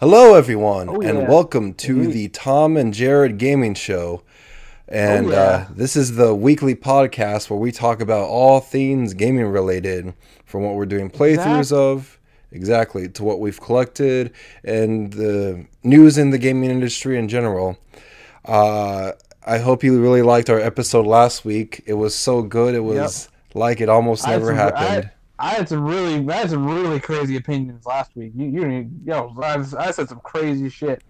Hello, everyone, Oh, and welcome to Indeed. the Tom and Jared Gaming Show. And Oh, uh, this is the weekly podcast where we talk about all things gaming related, from what we're doing playthroughs Exactly. of, exactly, to what we've collected, and the news in the gaming industry in general. Uh, I hope you really liked our episode last week. It was so good. It was like it almost I never some- happened. I had some really, I had some really crazy opinions last week. You, you, yo, I, I said some crazy shit.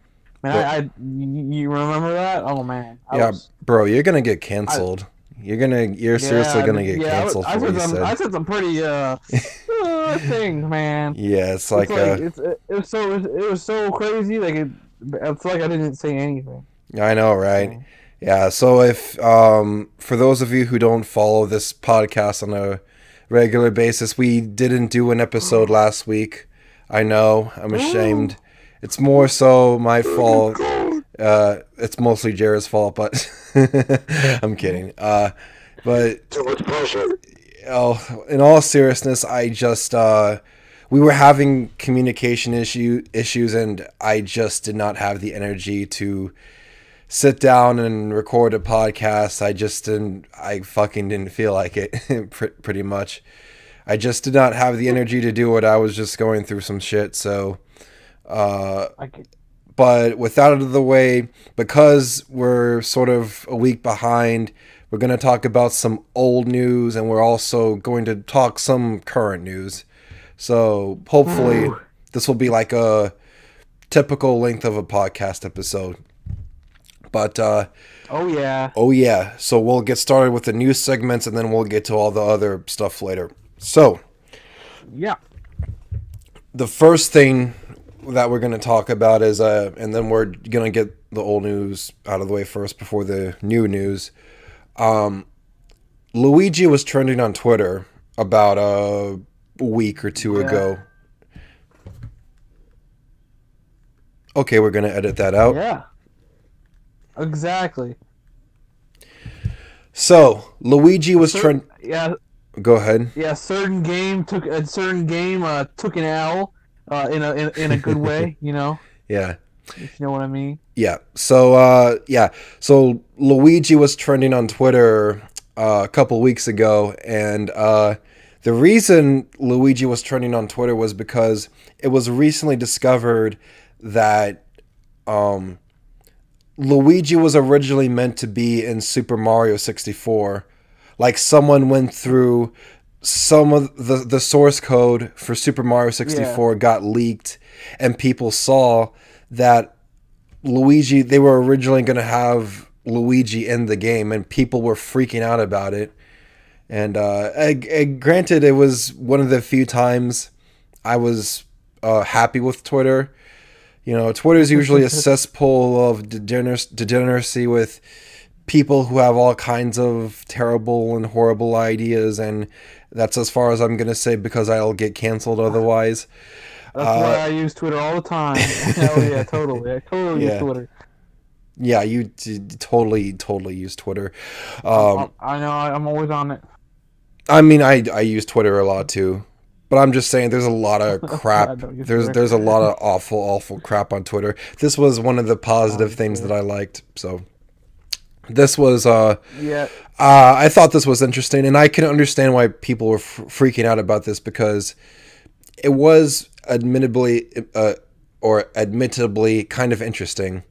Man, I, I, you, you remember that? Oh man, I yeah, was- bro, you're gonna get canceled. you're gonna, you're seriously yeah, gonna get yeah, I was- canceled I, for said you some, I said. said some pretty uh, uh things, man. Yeah, it's like, it's uh, like it's, it, it was so it was so crazy. Like it, it's like I didn't say anything. I know, right? So, Yeah. So if um, for those of you who don't follow this podcast on a regular basis, we didn't do an episode last week. I know. I'm ashamed. It's more so my fault. Uh, it's mostly Jared's fault, but I'm kidding. Uh, but Too much pressure. oh, in all seriousness, I just uh, we were having communication issue issues, and I just did not have the energy to sit down and record a podcast. I just didn't. I fucking didn't feel like it. pretty much, I just did not have the energy to do it. I was just going through some shit. So, uh, but with that out of the way, because we're sort of a week behind, we're going to talk about some old news and we're also going to talk some current news. So hopefully, this will be like a typical length of a podcast episode. But uh, oh yeah, oh, yeah. So we'll get started with the news segments and then we'll get to all the other stuff later. So, yeah. the first thing that we're going to talk about is uh and then we're going to get the old news out of the way first before the new news um luigi was trending on twitter about a week or two Yeah. ago okay we're going to edit that out Yeah. Exactly. so luigi was trend Yeah, go ahead yeah. Certain game took a certain game uh took an L uh in a in, in a good way. You know, yeah if you know what I mean. Yeah. So uh yeah. So Luigi was trending on Twitter uh, a couple weeks ago and uh the reason Luigi was trending on Twitter was because it was recently discovered that um Luigi was originally meant to be in Super Mario 64. Like someone went through some of the the source code for Super Mario 64 got leaked and people saw that Luigi they were originally going to have Luigi in the game and people were freaking out about it. And uh eh, eh, granted it was one of the few times I was uh, happy with Twitter. You know, Twitter is usually a cesspool of degeneracy with people who have all kinds of terrible and horrible ideas, and that's as far as I'm gonna say because I'll get canceled otherwise. That's Uh, why I use Twitter all the time. Hell yeah, totally. I totally Yeah. use Twitter. Yeah, you t- totally, totally use Twitter. Um, I know. I'm always on it. I mean, I I use Twitter a lot too, but I'm just saying there's a lot of crap. There's there's a lot of awful awful crap on Twitter. This was one of the positive Oh, things that I liked. So this was uh Yeah. uh I thought this was interesting, and I can understand why people were f- freaking out about this because it was admittedly uh or admittably kind of interesting.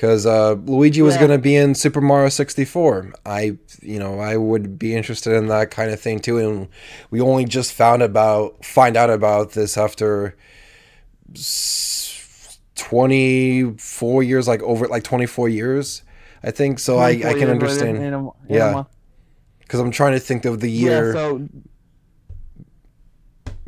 Because uh, Luigi was Yeah. going to be in Super Mario 64. I, you know, I would be interested in that kind of thing too. And we only just found about find out about this after 24 years, like over like 24 years, I think. So I, I can understand in- in a- in Yeah. because I'm trying to think of the year. Yeah. So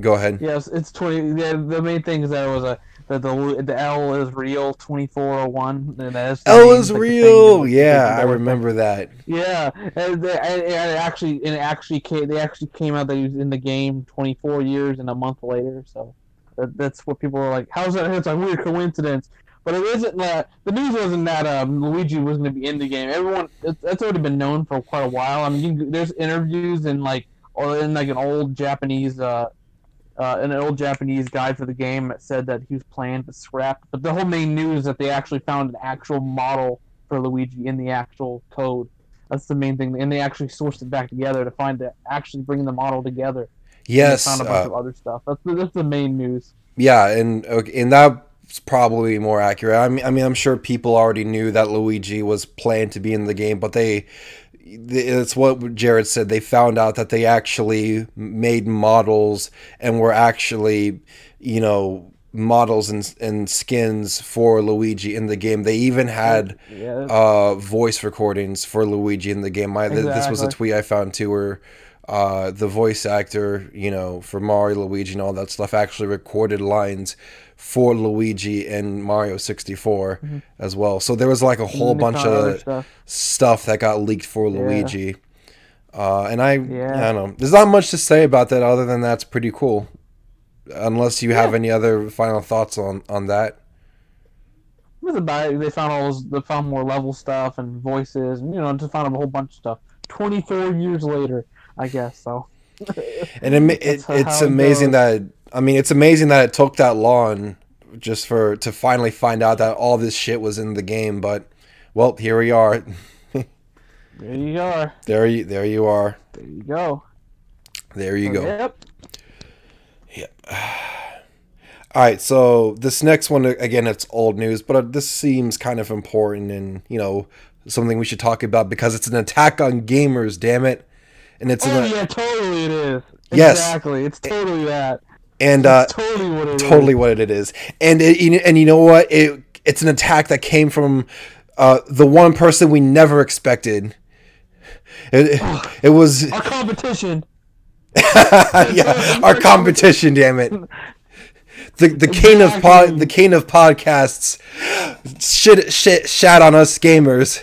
Go ahead. yes, it's twenty. The, the main thing is that it was a that the the L is real twenty four oh one. And that's L is real. Yeah, I remember that. Yeah, and, they, and and it actually and it actually came. They actually came out that he was in the game twenty four years and a month later. So that, that's what people were like. How's that? It's a weird coincidence. But it isn't that the news wasn't that um, Luigi was going to be in the game. Everyone, that's already been known for quite a while. I mean, you, there's interviews in like or in like an old Japanese uh, uh, an old Japanese guide for the game that said that he was planned to scrap. But the whole main news is that they actually found an actual model for Luigi in the actual code. That's the main thing, and they actually sourced it back together to find that actually bringing the model together. Yes, and found a bunch uh, of other stuff. That's the, that's the main news. yeah, and okay, and that's probably more accurate. I mean, I mean, I'm sure people already knew that Luigi was planned to be in the game, but they. It's what Jared said. They found out that they actually made models and were actually, you know, models and, and skins for Luigi in the game. They even had Yeah, uh, voice recordings for Luigi in the game. I, th- This was a tweet I found too, where uh, the voice actor, you know, for Mario, Luigi, and all that stuff, actually recorded lines for Luigi in Mario 64 as well. So there was like a whole bunch of stuff. stuff that got leaked for Yeah. Luigi. Uh, and I, Yeah. I don't know. There's not much to say about that other than that's pretty cool. Unless you have any other final thoughts on on that. That's about. They found all those, they found more level stuff and voices, and you know, just found a whole bunch of stuff. Twenty four years later, I guess. So And it, it, it's how it amazing that I mean it's amazing that it took that long just for to finally find out that all this shit was in the game. But well, here we are. there you are. There you there you are. There you go. There you go. Yep. Yep. All right, so this next one again, it's old news, but uh, this seems kind of important and you know something we should talk about because it's an attack on gamers. Damn it! And it's Oh yeah, totally it is. Yes. Exactly. It's totally that. and uh, totally what it is. totally what it is. And it, and you know what? It it's an attack that came from uh, the one person we never expected. It, it was Our competition. yeah, our competition. Damn it. The, the king of pod, the king of podcasts shit shit shat on us gamers.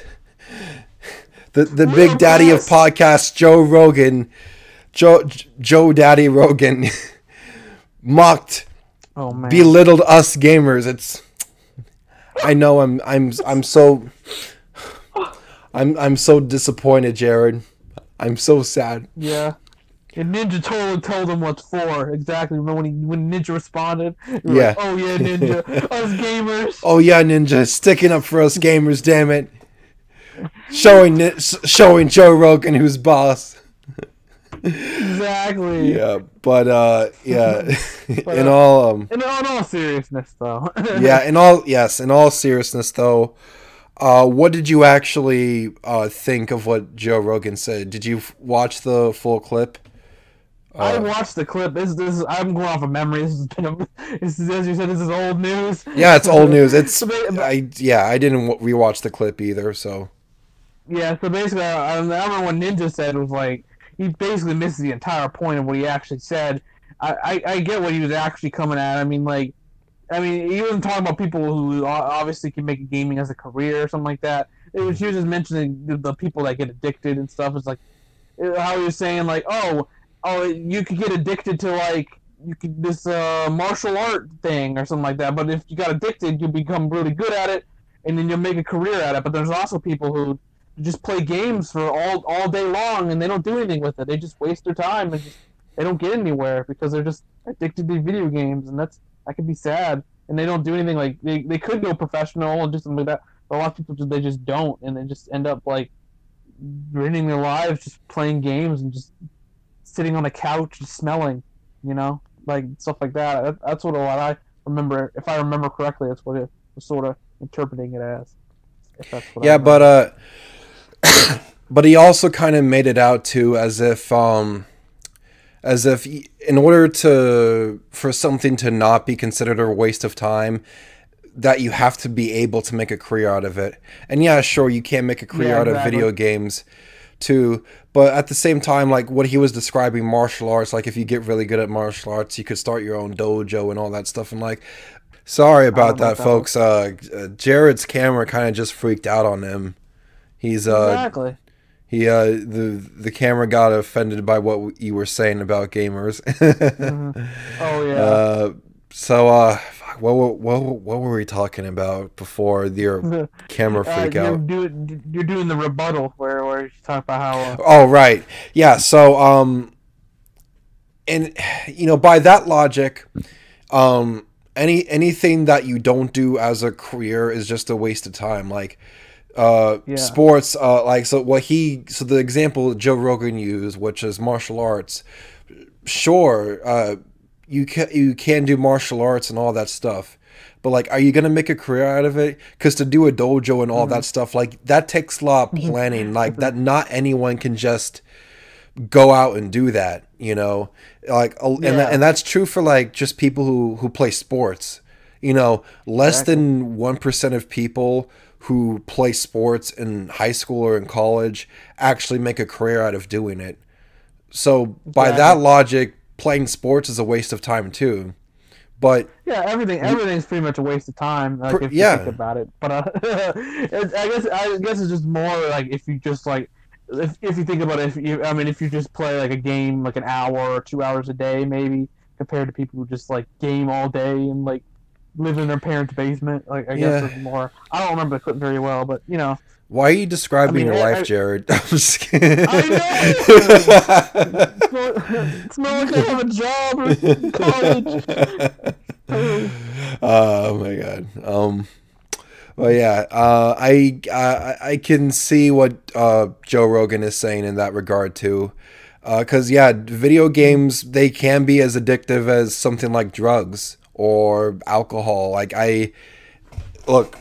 The the big daddy of podcasts, Joe Rogan, Joe Joe Daddy Rogan, mocked Oh man. belittled us gamers. It's I know I'm I'm I'm so I'm I'm so disappointed, Jared. I'm so sad. yeah. And Ninja totally told him what's for. Exactly. Remember when he when Ninja responded? Yeah. like, oh yeah, Ninja. Us gamers. Oh yeah, Ninja, sticking up for us gamers, damn it. Showing showing Joe Rogan who's boss. Exactly. Yeah, but uh yeah, in uh, all um In all, in all seriousness, though. yeah, in all yes, in all seriousness though, uh what did you actually uh think of what Joe Rogan said? Did you f- watch the full clip? I Uh, watched the clip. This, this is, I'm going off of memory. This has been, a, this is, as you said, this is old news. Yeah, it's old news. It's I yeah, I didn't w- rewatch the clip either, so Yeah, so basically, I, I remember what Ninja said was like he basically misses the entire point of what he actually said. I, I, I get what he was actually coming at. I mean, like, I mean, he wasn't talking about people who obviously can make gaming as a career or something like that. It was he was just mentioning the, the people that get addicted and stuff. It's like how he was saying like, oh, oh, you could get addicted to like you could this uh, martial art thing or something like that. But if you got addicted, you become really good at it, and then you'll make a career at it. But there's also people who just play games for all all day long and they don't do anything with it. They just waste their time and just they don't get anywhere because they're just addicted to video games, and that's that could be sad. And they don't do anything like they, they could go professional and just something like that. But a lot of people just, they just don't, and they just end up like ruining their lives just playing games and just sitting on a couch and smelling, you know, like stuff like that. that that's what a lot I remember. If I remember correctly, that's what it was sort of interpreting it as. If that's what I yeah, remember. but uh but he also kind of made it out too as if um as if in order to for something to not be considered a waste of time that you have to be able to make a career out of it. And yeah, sure, you can't make a career Yeah, out of video games too, but at the same time like what he was describing martial arts like if you get really good at martial arts, you could start your own dojo and all that stuff and like sorry about that that folks. Uh, uh Jared's camera kind of just freaked out on him. He's uh exactly. he uh the the camera got offended by what you were saying about gamers. Oh yeah. Uh so uh fuck, what were- what what were we talking about before your camera Uh, freak you're, out? doing, you're doing the rebuttal where, where you talk about how uh, Oh right. Yeah, so um and you know by that logic, um, any anything that you don't do as a career is just a waste of time. Like uh Yeah. sports uh like so what he so the example Joe Rogan used which is martial arts sure uh you can you can do martial arts and all that stuff but like are you gonna make a career out of it? Because to do a dojo and all that stuff like that takes a lot of planning like that not anyone can just go out and do that you know? Like a- and, that, and that's true for like just people who who play sports you know? Less than 1% of people who play sports in high school or in college actually make a career out of doing it so by that logic playing sports is a waste of time too but Yeah, everything everything's pretty much a waste of time. Like Per- if you yeah. think about it, but uh, I guess I guess it's just more like if you just like if, if you think about it, if you I mean if you just play like a game like an hour or two hours a day maybe compared to people who just like game all day and like live in their parents' basement. Like I guess Yeah. it's more. I don't remember the clip very well, but you know. why are you describing I mean, your I- life I- jared I'm just kidding. It's not, it's not like I have a job or college. oh my god. Um well yeah, uh I I I can see what uh Joe Rogan is saying in that regard too. Uh cuz yeah, video games they can be as addictive as something like drugs or alcohol. Like I look,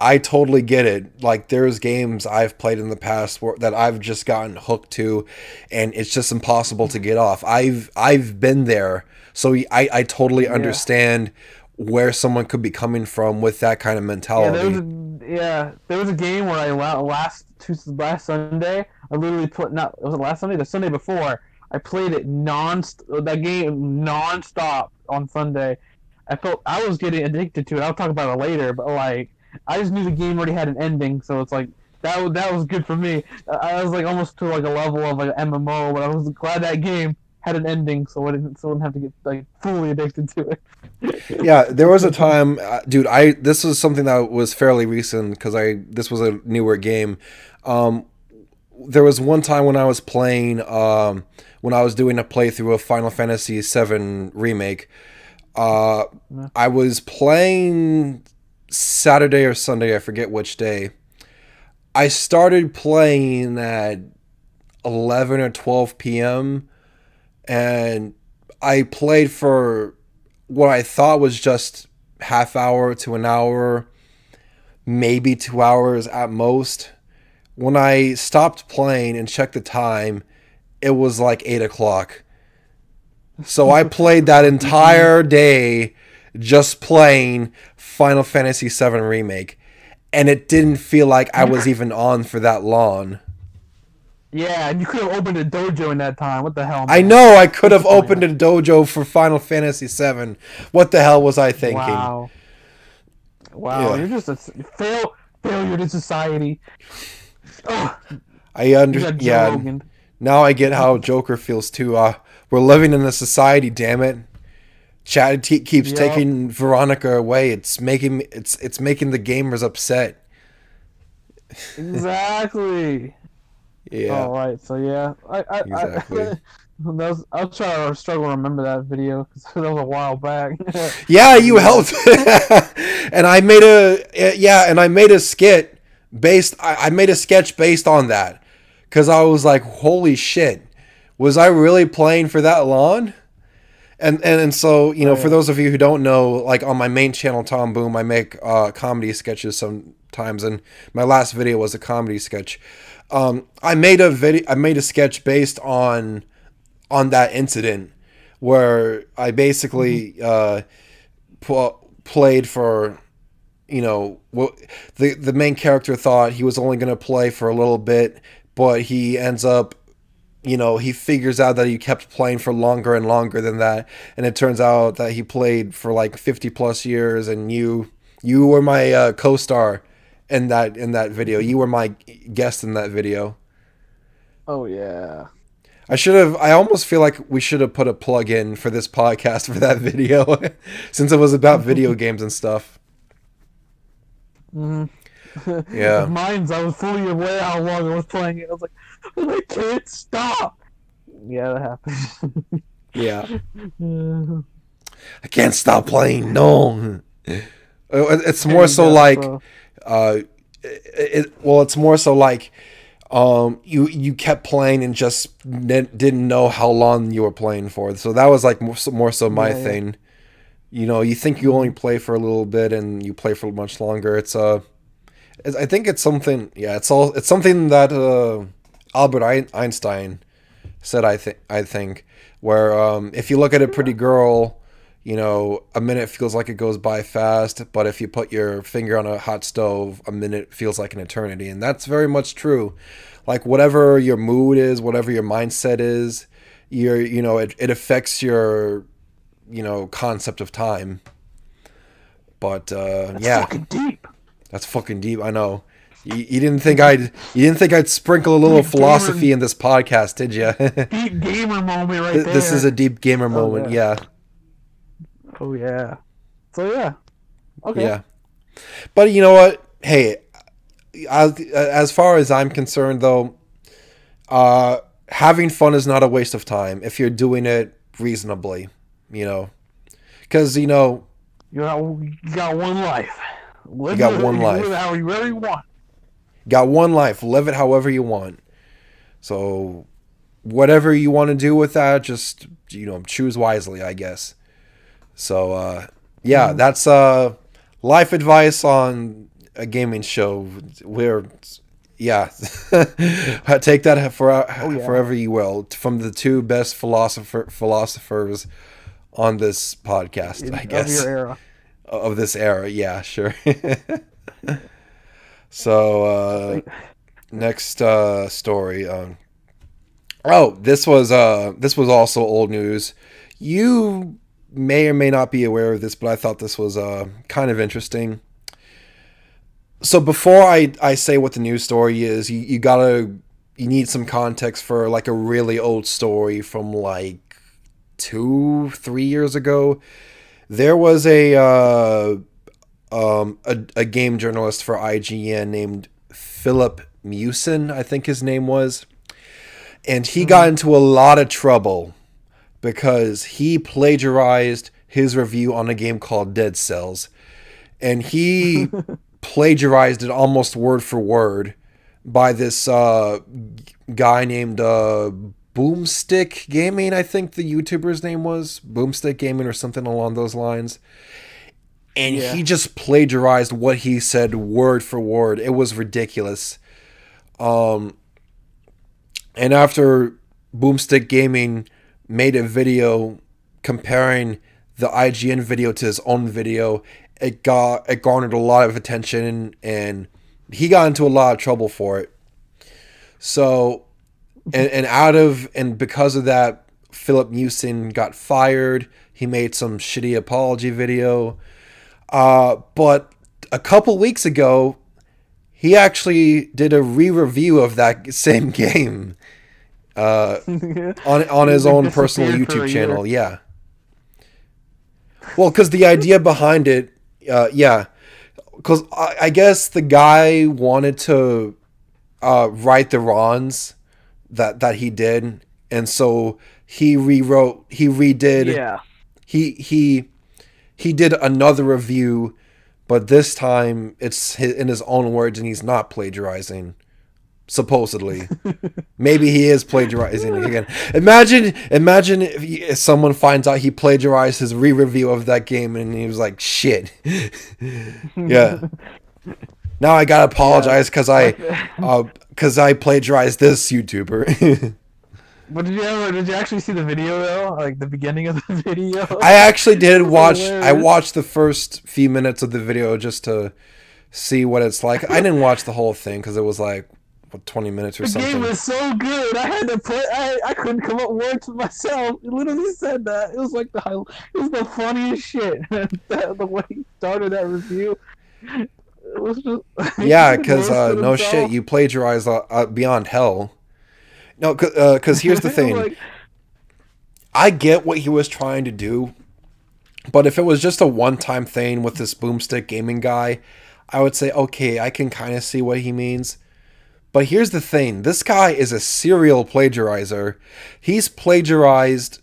I totally get it. Like there's games I've played in the past where, that I've just gotten hooked to, and it's just impossible to get off. I've I've been there, so I I totally understand where someone could be coming from with that kind of Yeah, mentality. there was a, yeah, there was a game where I last Tuesday, last Sunday, I literally put not was it last Sunday, the Sunday before, I played it non that game non-stop on Sunday. I felt I was getting addicted to it. I'll talk about it later, but like I just knew the game already had an ending, so it's like that that was good for me. I was like almost to like a level of like MMO, but I was glad that game had an ending, so I didn't so I didn't have to get like fully addicted to it. yeah, there was a time, uh, dude. I this was something that was fairly recent because I this was a newer game. Um, there was one time when I was playing, um, when I was doing a playthrough of Final Fantasy VII remake. Uh, I was playing Saturday or Sunday, I forget which day. I started playing at eleven or twelve p.m. and I played for what I thought was just half hour to an hour, maybe two hours at most. When I stopped playing and checked the time, it was like eight o'clock. So I played that entire day just playing Final Fantasy VII Remake, and it didn't feel like I was even on for that long. Yeah, and you could have opened a dojo in that time. What the hell? I know I could have opened a dojo for Final Fantasy VII. What the hell was I thinking? Wow. Wow, Yeah. you're just a fail failure to society. I you under got Joe yeah. Now I get how Joker feels too. Uh, we're living in a society, damn it. Chad t- keeps Yep. taking Veronica away. It's making it's it's making the gamers upset. Exactly. Yeah. All right. So yeah, I I, exactly. I, was, I'll try to struggle to remember that video because that was a while back. Yeah, you helped. and I made a yeah, and I made a skit based. I, I made a sketch based on that because I was like, "Holy shit, was I really playing for that long?" And and, and so you know, Oh, for those of you who don't know, like on my main channel, Tom Boom, I make uh, comedy sketches sometimes, and my last video was a comedy sketch. Um, I made a video. I made a sketch based on on that incident where I basically uh, pl- played for you know what the the main character thought he was only going to play for a little bit but he ends up you know he figures out that he kept playing for longer and longer than that and it turns out that he played for like 50 plus years and you you were my uh, co-star in that in that video you were my guest in that video oh yeah. I should have. I almost feel like we should have put a plug in for this podcast for that video, since it was about video games and stuff. hmm Yeah. Mine's. I was fully aware how long I was playing it. I was like, I can't stop. Yeah, that happened. yeah. I can't stop playing. No. It's more so like, uh, it, it, well, it's more so like, um, you you kept playing and just didn't know how long you were playing for. So that was like more, more so my yeah, thing. Yeah. You know, you think you only play for a little bit and you play for much longer. It's uh, I think it's something. Yeah, it's all. It's something that uh, Albert Einstein said. I think. I think where um, if you look at a pretty girl you know, a minute feels like it goes by fast, but if you put your finger on a hot stove, a minute feels like an eternity. And that's very much true. Like whatever your mood is, whatever your mindset is, your you know, it, it affects your you know, concept of time. But uh that's yeah. Fucking deep. That's fucking deep, I know. You, you, didn't think I'd you didn't think I'd sprinkle a little deep philosophy gamer, in this podcast, did you? deep gamer moment right this, there. This is a deep gamer oh, moment, yeah. yeah. Oh yeah. So yeah. Okay. Yeah. But you know what? Hey, as, as far as I'm concerned, though, uh, having fun is not a waste of time if you're doing it reasonably. You know, because you know you got you got one life. Live you got one life. Live however you want. Got one life. Live it however you want. So, whatever you want to do with that, just you know, choose wisely, I guess. So uh, yeah, mm-hmm. that's uh, life advice on a gaming show. We're yeah, take that for oh, yeah. forever you will from the two best philosopher philosophers on this podcast. In, I guess of your era of this era. Yeah, sure. so uh, next uh, story. Um, oh, this was uh, this was also old news. You may or may not be aware of this, but I thought this was uh, kind of interesting. So before I, I say what the news story is, you, you gotta you need some context for like a really old story from like two three years ago. There was a uh, um, a, a game journalist for IGN named Filip Miucin, I think his name was, and he mm-hmm. got into a lot of trouble because he plagiarized his review on a game called Dead Cells. And he plagiarized it almost word for word by this uh, guy named uh, Boomstick Gaming, I think the YouTuber's name was. Boomstick Gaming or something along those lines. And yeah. he just plagiarized what he said word for word. It was ridiculous. Um, and after Boomstick Gaming made a video comparing the IGN video to his own video. It got it garnered a lot of attention and he got into a lot of trouble for it. So and, and out of and because of that, Filip Miucin got fired. He made some shitty apology video. Uh, but a couple weeks ago, he actually did a re-review of that same game uh, on on his own personal YouTube channel. Yeah. Well, because the idea behind it, uh, yeah, because I, I, guess the guy wanted to uh, right the wrongs that that he did, and so he rewrote, he redid, yeah, he he he did another review, but this time it's in his own words, and he's not plagiarizing supposedly. Maybe he is plagiarizing again. Imagine, imagine if, he, if, someone finds out he plagiarized his re-review of that game, and he was like, "Shit." yeah. Now I gotta apologize because yeah. I, because uh, I plagiarized this YouTuber. But did you ever? Did you actually see the video though? Like the beginning of the video? I actually did watch. I watched the first few minutes of the video just to see what it's like. I didn't watch the whole thing because it was like what, 20 minutes or the something. The game was so good. I had to play. I, I couldn't come up with words for myself. It literally said that. It was like the it was the funniest shit. the way he started that review. It was Just, yeah, because uh, no shit, you plagiarized uh, uh, Beyond Hell. No, because uh, here's the thing. like, I get what he was trying to do, but if it was just a one-time thing with this boomstick gaming guy, I would say okay, I can kind of see what he means. But here's the thing this guy is a serial plagiarizer. He's plagiarized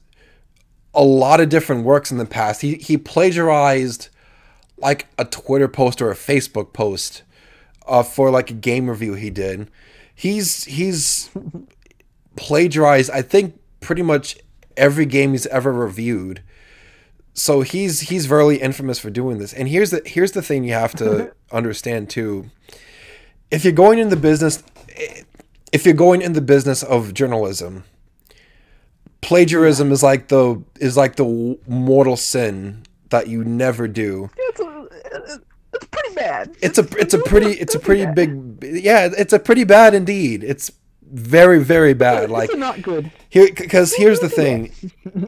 a lot of different works in the past. He he plagiarized like a Twitter post or a Facebook post uh, for like a game review he did. He's he's plagiarized I think pretty much every game he's ever reviewed. So he's he's very infamous for doing this. And here's the here's the thing you have to understand too. If you're going in the business if you're going in the business of journalism, plagiarism is like the is like the mortal sin that you never do. It's, a, it's pretty bad. It's a it's a pretty it's a pretty big yeah it's a pretty bad indeed. It's very very bad. Like not good. Here because here's the thing,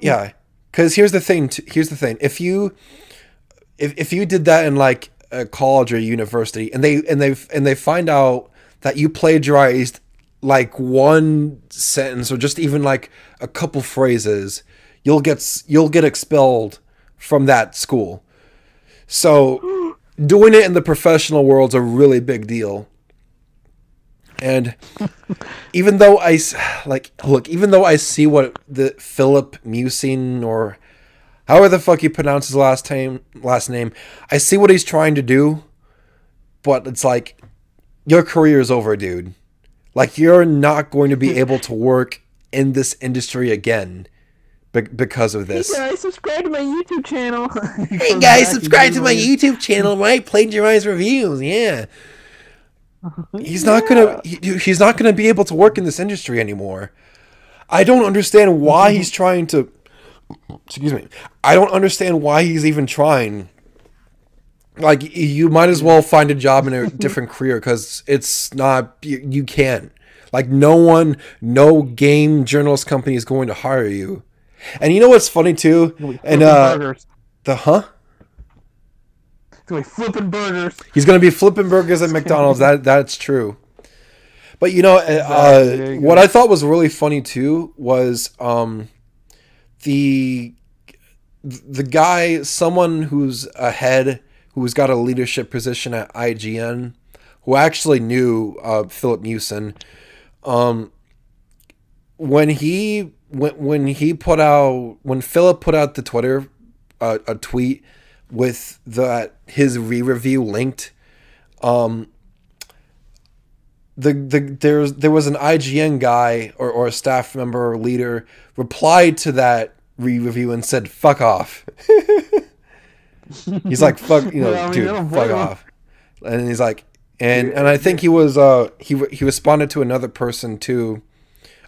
yeah. Because here's the thing. T- here's the thing. If you if if you did that in like a college or university, and they and they and they find out that you plagiarized like one sentence or just even like a couple phrases, you'll get you'll get expelled from that school. So doing it in the professional world's a really big deal. And even though I like look, even though I see what the Philip Musing or however the fuck you pronounce his last name last name, I see what he's trying to do, but it's like your career is over, dude. Like you're not going to be able to work in this industry again be- because of this. Hey guys, subscribe to my YouTube channel. hey guys, subscribe to my YouTube channel. Right, plagiarize reviews. Yeah. He's not gonna. He, he's not gonna be able to work in this industry anymore. I don't understand why he's trying to. Excuse me. I don't understand why he's even trying. Like you might as well find a job in a different career because it's not. You, you can't. Like no one, no game journalist company is going to hire you. And you know what's funny too? And uh, the huh? He's flipping burgers. He's gonna be flipping burgers at McDonald's. that that's true. But you know, uh, you what I thought was really funny too was um, the the guy, someone who's ahead, who's got a leadership position at IGN, who actually knew uh, Philip Musing. Um, when he when when he put out when Philip put out the Twitter uh, a tweet with that his re-review linked um the the there's there was an IGN guy or, or a staff member or leader replied to that re-review and said fuck off. He's like fuck you know mean, dude fuck off. And he's like and and I think he was uh he he responded to another person too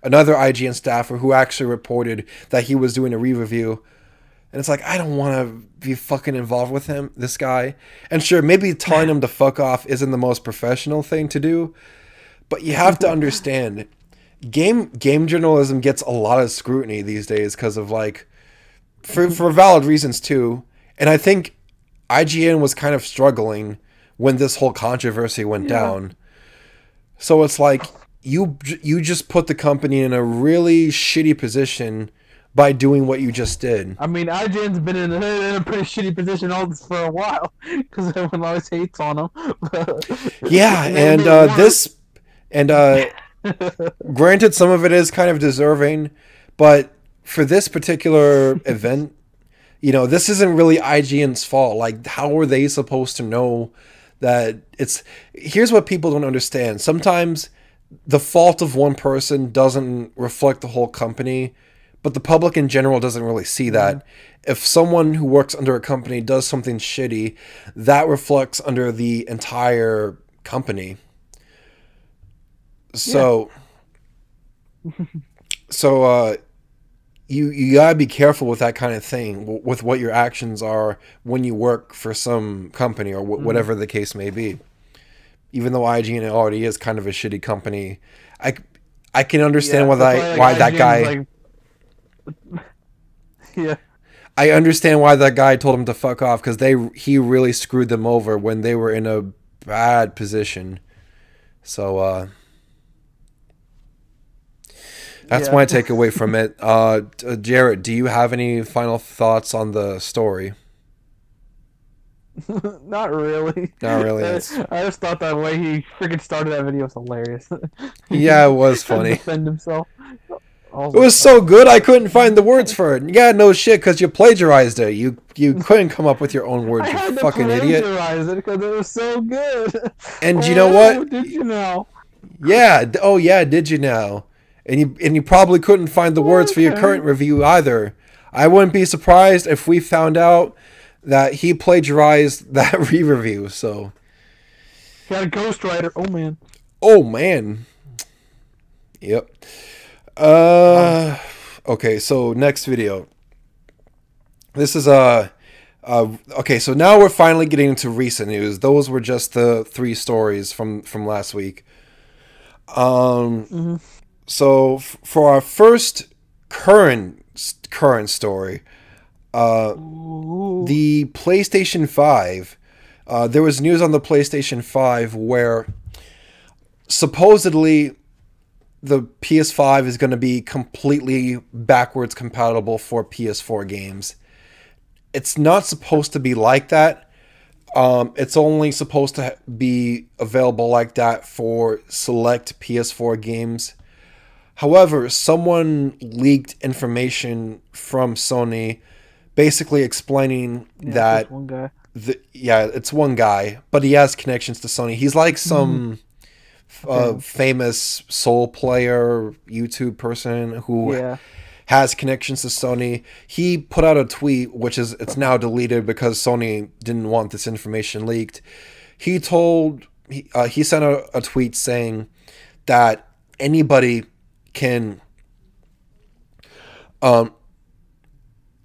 another IGN staffer who actually reported that he was doing a re-review and it's like I don't want to be fucking involved with him, this guy. And sure, maybe telling him to fuck off isn't the most professional thing to do, but you have to understand game game journalism gets a lot of scrutiny these days because of like for for valid reasons too. And I think IGN was kind of struggling when this whole controversy went yeah. down. So it's like you you just put the company in a really shitty position by doing what you just did. I mean, IGN's been in a, in a pretty shitty position all this for a while because everyone always hates on them. yeah, and uh, this, and uh, granted, some of it is kind of deserving, but for this particular event, you know, this isn't really IGN's fault. Like, how are they supposed to know that it's? Here's what people don't understand. Sometimes the fault of one person doesn't reflect the whole company but the public in general doesn't really see that. Mm-hmm. If someone who works under a company does something shitty, that reflects under the entire company. So, yeah. so uh, you you gotta be careful with that kind of thing, with what your actions are when you work for some company or w- mm-hmm. whatever the case may be. Even though IGN already is kind of a shitty company, I I can understand yeah, why that, why that guy. Like yeah. I understand why that guy told him to fuck off because they he really screwed them over when they were in a bad position. So uh, that's yeah. my takeaway from it. Uh, uh, Jared, do you have any final thoughts on the story? Not really. Not really. I, I just thought that way he freaking started that video was hilarious. yeah, it was funny. defend himself. It was so good I couldn't find the words for it. Yeah, no shit, because you plagiarized it. You you couldn't come up with your own words, I you fucking idiot. plagiarize it because it was so good. And you know Oh, what? Did you know? Yeah. Oh yeah. Did you now? And you and you probably couldn't find the words for your current review either. I wouldn't be surprised if we found out that he plagiarized that re-review. So, Got a ghostwriter. Oh man. oh man. Yep. Uh. Okay. So next video. This is uh, uh. Okay. So now we're finally getting into recent news. Those were just the three stories from from last week. Um. So f- for our first current current story, uh, Ooh. the PlayStation Five. Uh, there was news on the PlayStation Five where supposedly the PS5 is going to be completely backwards compatible for PS4 games. It's not supposed to be like that. Um, it's only supposed to be available like that for select PS4 games. However, someone leaked information from Sony basically explaining Yeah, that one guy. the, yeah, it's one guy, but he has connections to Sony. He's like some f- uh, Okay. famous soul player YouTube person who Yeah. has connections to Sony. He put out a tweet, which is it's now deleted because Sony didn't want this information leaked. He told he, uh, he sent a, a tweet saying that anybody can um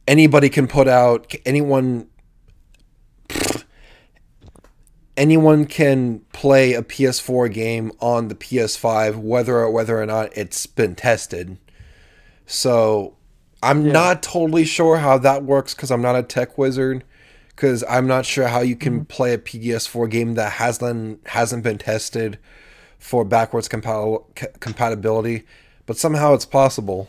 anybody can put out anyone anyone can play a PS4 game on the PS5 whether or whether or not it's been tested. So I'm Yeah. not totally sure how that works because I'm not a tech wizard. Because I'm not sure how you can mm-hmm. play a PS4 game that hasn't hasn't been tested for backwards compa- compatibility, but somehow it's possible.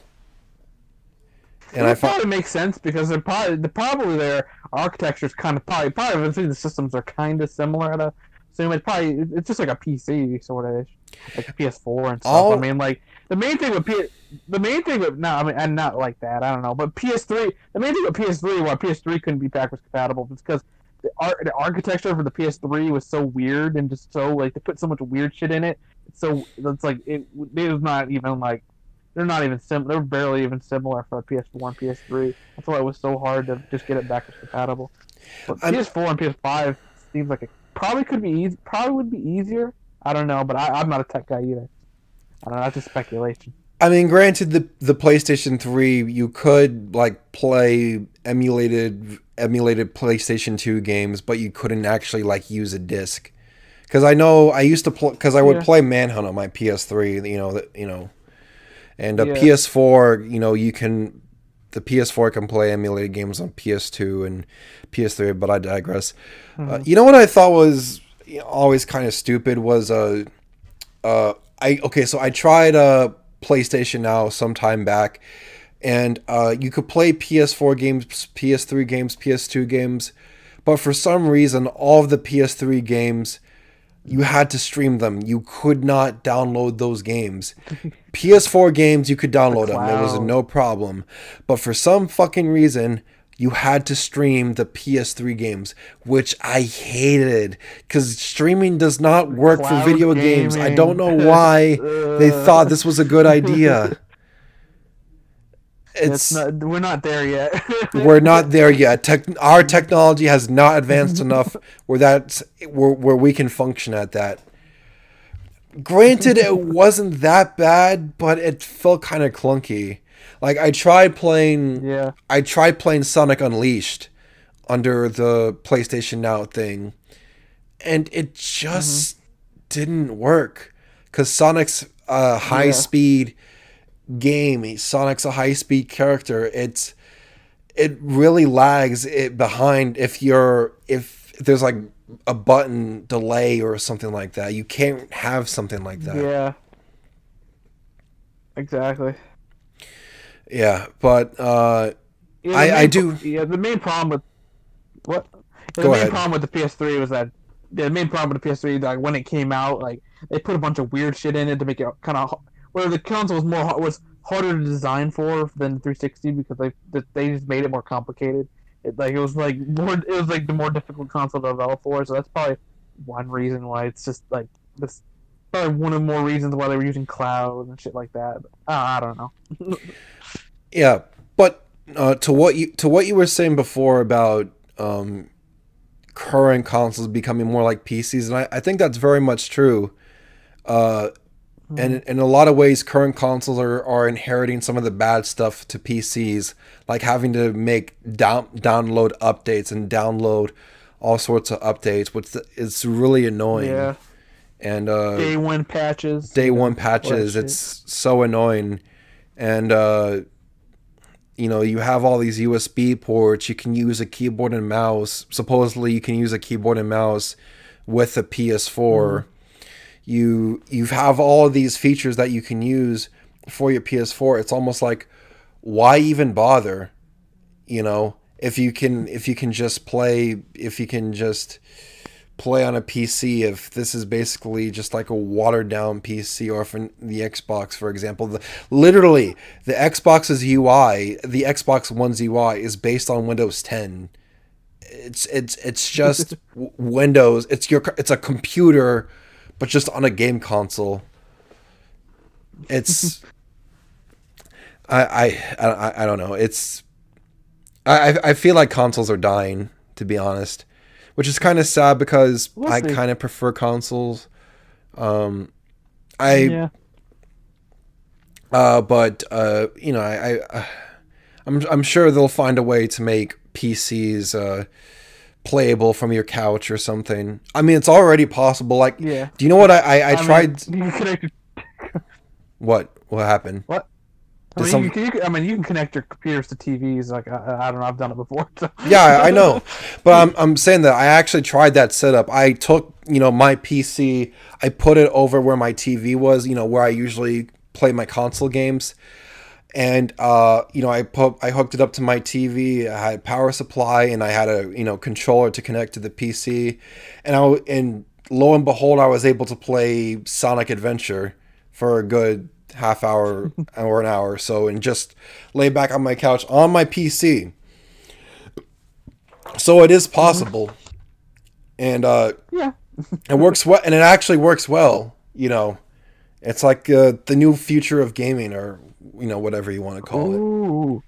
And I it found probably makes sense because they're probably the probably their architecture is kind of probably probably the systems are kind of similar. To so it's probably it's just like a PC sort of like a PS4 and stuff. All- I mean, like the main thing with P, the main thing with no, I mean, and not like that. I don't know, but PS3, the main thing with PS3, why PS3 couldn't be backwards compatible, is because the art, the architecture for the PS3 was so weird and just so like they put so much weird shit in it. So it's like it, it was not even like they're not even sim. They're barely even similar for PS4 and PS3. That's why it was so hard to just get it backwards compatible. But I'm- PS4 and PS5 seems like it probably could be easy. Probably would be easier. I don't know, but I, I'm not a tech guy either. I don't know. That's just speculation. I mean, granted, the the PlayStation Three, you could like play emulated emulated PlayStation Two games, but you couldn't actually like use a disc. Because I know I used to play because I would Yeah. play Manhunt on my PS3. You know that you know, and a Yeah. PS4. You know you can the PS4 can play emulated games on PS2 and PS3. But I digress. Uh, you know what I thought was always kind of stupid was uh uh I okay so I tried uh PlayStation Now some time back and uh you could play PS4 games, PS3 games, PS2 games, but for some reason all of the PS3 games you had to stream them. You could not download those games. PS4 games you could download them. It was no problem. But for some fucking reason you had to stream the PS3 games, which I hated because streaming does not work for Cloud video games. I don't know why they thought this was a good idea. It's It's not, we're not there yet. we're not there yet. Tech, our technology has not advanced enough where that's where, where we can function at that. Granted, it wasn't that bad, but it felt kind of clunky. Like I tried playing yeah. I tried playing Sonic Unleashed under the PlayStation Now thing, and it just mm-hmm. didn't work because Sonic's a high Yeah. speed game. Sonic's a high speed character. It's it really lags it behind if you're if there's like a button delay or something like that. You can't have something like that. Yeah. Exactly. Yeah, but uh, Yeah, I- I do- yeah, the main problem with what the Go main ahead. problem with the PS3 was that the main problem with the PS3 like when it came out, like they put a bunch of weird shit in it to make it kind of where the console was more was harder to design for than 360 because they they just made it more complicated. It like it was like more it was like the more difficult console to develop for. So that's probably one reason why it's just like this. Probably one of more reasons why they were using cloud and shit like that. Uh, I don't know. yeah, but uh, to what you to what you were saying before about um, current consoles becoming more like PCs, and I, I think that's very much true. Uh, and in a lot of ways, current consoles are, are inheriting some of the bad stuff to PCs, like having to make down download updates and download all sorts of updates, which is really annoying. Yeah. And uh, day one patches. Day one patches. It's so annoying, and uh, you know you have all these USB ports. You can use a keyboard and mouse. Supposedly, you can use a keyboard and mouse with a PS4. Mm you you have all of these features that you can use for your PS4. It's almost like why even bother? You know, if you can if you can just play if you can just play on a PC if this is basically just like a watered down PC or for the Xbox for example the, literally the Xbox's UI the Xbox One's UI is based on Windows 10 it's it's it's just Windows it's your it's a computer but just on a game console. It's I, I I I don't know. It's I I feel like consoles are dying to be honest, which is kind of sad because we'll I kind of prefer consoles. Um, I yeah. Uh, but uh, you know, I, I I'm I'm sure they'll find a way to make PCs uh playable from your couch or something. I mean, it's already possible. Like, yeah. Do you know what I I, I, I tried? Mean, what what happened? What? I mean, some... you can, you can, I mean, you can connect your computers to TVs. Like, I, I don't know, I've done it before. So. yeah, I know, but I'm I'm saying that I actually tried that setup. I took you know my PC, I put it over where my TV was. You know where I usually play my console games and uh, you know I put I hooked it up to my TV. I had power supply and I had a you know controller to connect to the PC, and I and lo and behold I was able to play Sonic Adventure for a good half hour or an hour or so and just lay back on my couch on my PC. So it is possible, and uh, yeah, it works well, and it actually works well. You know, it's like uh, the new future of gaming, or you know whatever you want to call Ooh. it.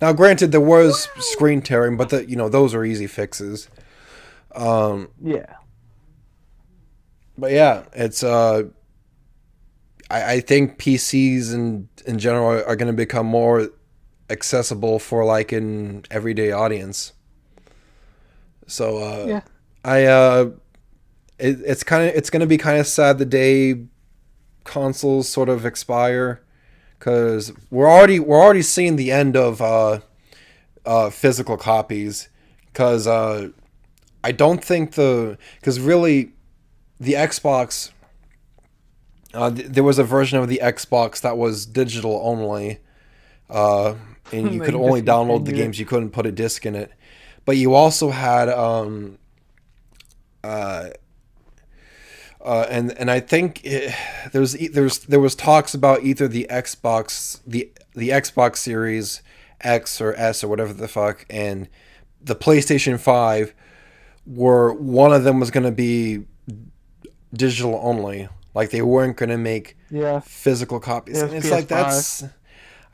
Now, granted, there was screen tearing, but the, you know those are easy fixes. Um, yeah. But yeah, it's uh, I, I think PCs in in general are, are going to become more accessible for like an everyday audience. So uh, yeah, I uh, it, it's kind of it's going to be kind of sad the day consoles sort of expire because we're already we're already seeing the end of uh, uh, physical copies. Because uh, I don't think the because really the Xbox uh, th- there was a version of the Xbox that was digital only uh, and you could only download the games. you couldn't put a disc in it. But you also had um, uh, and and I think it, there's there's there was talks about either the Xbox the the Xbox Series X or S or whatever the fuck and the PlayStation Five were one of them was going to be digital only. Like they weren't going to make yeah. physical copies. Yeah, it's PS5. like that's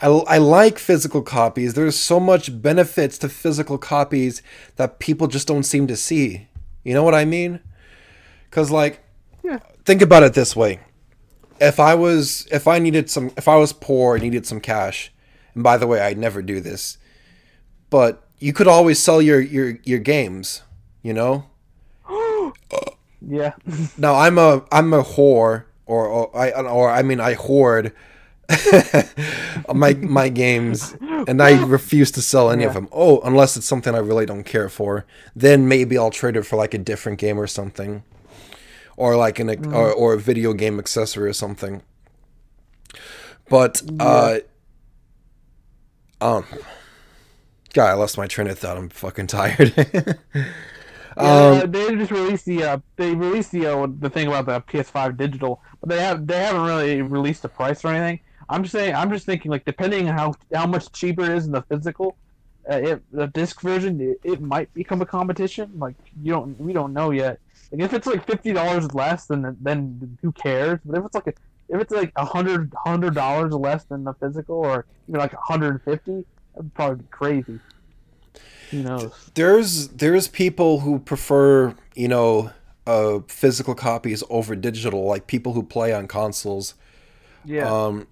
I, I like physical copies. There's so much benefits to physical copies that people just don't seem to see. You know what i mean? Because like yeah. Think about it this way. If I was if I needed some if I was poor and needed some cash, and by the way, I'd never do this, but you could always sell your your your games, you know? yeah. now I'm a I'm a whore or, or I or I mean I hoard my my games and I refuse to sell any yeah. of them. Oh, unless it's something I really don't care for, then maybe I'll trade it for like a different game or something or like an mm. or, or a video game accessory or something. But uh, um, God, I lost my train of thought. I'm fucking tired. um, they just released the uh, they released the uh, the thing about the PS5 digital, but they have they haven't really released the price or anything. I'm just saying. I'm just thinking like depending on how how much cheaper it is in the physical, uh, it, the disc version, it, it might become a competition. Like you don't, we don't know yet. Like if it's like fifty dollars less, then then who cares? But if it's like a, if it's like a hundred hundred dollars less than the physical, or even like a hundred and fifty, that'd probably be crazy. Who knows? There's there's people who prefer you know uh, physical copies over digital, like people who play on consoles. Yeah. Um,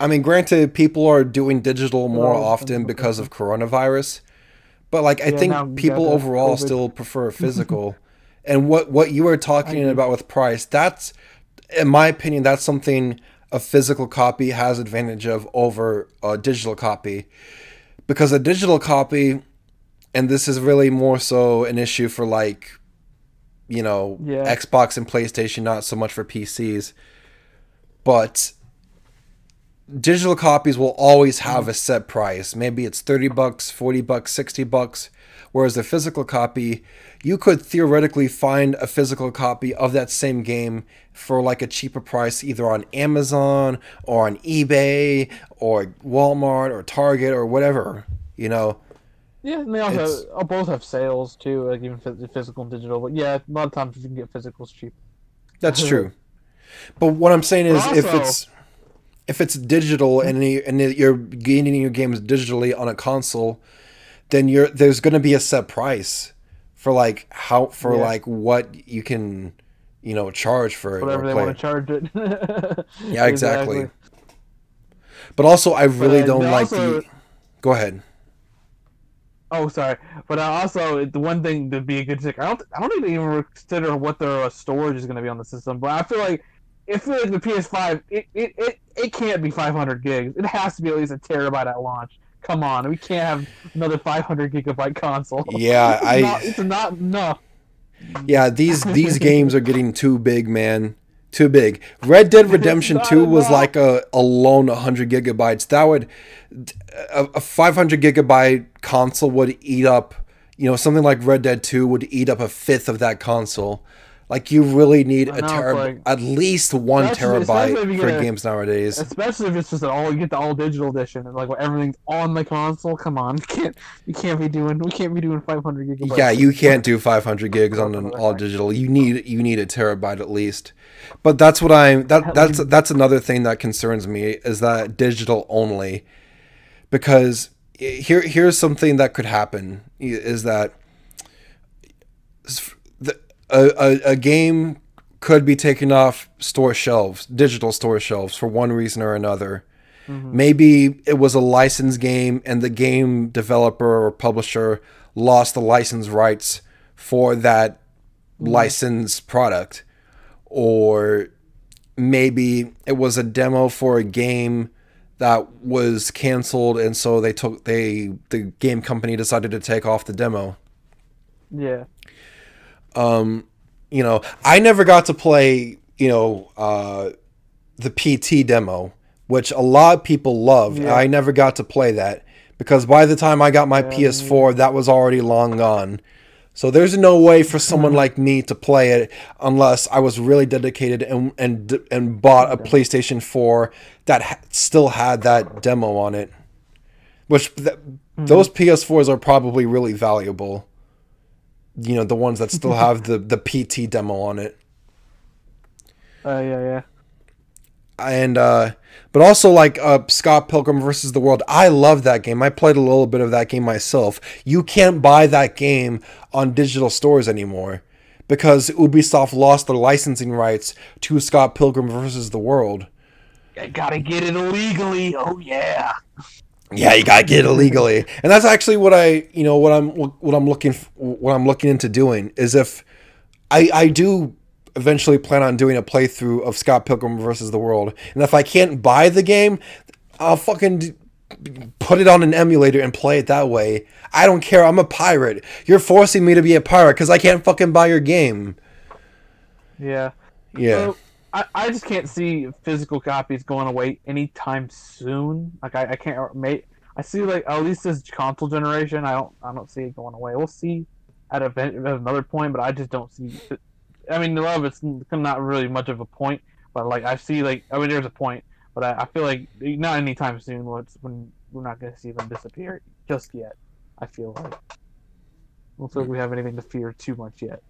I mean, granted, people are doing digital more Oh, often because of coronavirus, but like I Yeah, think people overall COVID. still prefer physical. and what what you were talking agree. about with price, that's in my opinion, that's something a physical copy has advantage of over a digital copy, because a digital copy, and this is really more so an issue for like, you know, Yeah. Xbox and PlayStation, not so much for PCs, but digital copies will always have mm-hmm. a set price. Maybe it's 30 bucks, 40 bucks, 60 bucks. Whereas the physical copy, you could theoretically find a physical copy of that same game for like a cheaper price either on Amazon or on eBay or Walmart or Target or whatever, you know. Yeah, and they It's- also uh, both have sales too, like even physical and digital. But yeah, a lot of times you can get physicals cheap. That's true. But what I'm saying is, But if it's if it's digital and you, and you're gaining your games digitally on a console, then you're there's going to be a set price for like how for Yeah. like what you can you know charge for it Whatever they want to charge it. Yeah, exactly. But also, I really uh, don't but like also- the. Go ahead. Oh, sorry, but uh, also the one thing to be a good stick, I don't, I don't even consider what their uh, storage is going to be on the system. But I feel like, I feel like the PS5, it, it, it, it can't be 500 gigs. It has to be at least a terabyte at launch. Come on, we can't have another 500 gigabyte console. Yeah, it's I- Not, it's not enough. Yeah, these these games are getting too big, man. Too big. Red Dead Redemption not 2 was enough. like a alone 100 gigabytes. That would a, a 500 gigabyte console would eat up, you know, something like Red Dead 2 would eat up a fifth of that console. Like you really need I a terabyte, like- at least 1 Especially- especially if terabyte for a- games nowadays. Especially if it's just an all you get the all digital edition and like everything's on the console. Come on, you can't you can't be doing we can't be doing 500 gigabytes. Yeah, you can't do 500 gigs on an all digital. You need you need a terabyte at least. But that's what I'm that that's that's another thing that concerns me is that digital only. Because here here's something that could happen is that a, a, a game could be taken off store shelves, digital store shelves for one reason or another. Mm-hmm. Maybe it was a licensed game and the game developer or publisher lost the license rights for that mm-hmm. licensed product. Or maybe it was a demo for a game that was canceled and so they took they the game company decided to take off the demo. Yeah. Um, you know, I never got to play, you know, uh the PT demo, which a lot of people love. Yeah. I never got to play that because by the time I got my PS4, that was already long gone. So there's no way for someone mm-hmm. like me to play it unless I was really dedicated and and and bought a PlayStation 4 that ha- still had that demo on it. Which th- mm-hmm. those PS4s are probably really valuable. You know, the ones that still have the the PT demo on it. Uh, yeah, yeah. and uh but also like uh Scott Pilgrim versus the World. I love that game. I played a little bit of that game myself. You can't buy that game on digital stores anymore because Ubisoft lost their licensing rights to Scott Pilgrim versus the World. I gotta get it illegally. Oh yeah. Yeah, you gotta get it illegally, and that's actually what I, you know, what I'm, what I'm looking, what I'm looking into doing is if I, I do eventually plan on doing a playthrough of Scott Pilgrim versus the World, and if I can't buy the game, I'll fucking put it on an emulator and play it that way. I don't care. I'm a pirate. You're forcing me to be a pirate because I can't fucking buy your game. Yeah. Yeah. So, I, I just can't see physical copies going away anytime soon. Like I, I can't make. I see like at least this console generation. I don't I don't see it going away. We'll see at, event, at another point, but I just don't see. I mean, love it's not really much of a point, but like I see like I mean there's a point, but I, I feel like not anytime soon. When we're not going to see them disappear just yet. I feel like. I don't feel like we have anything to fear too much yet.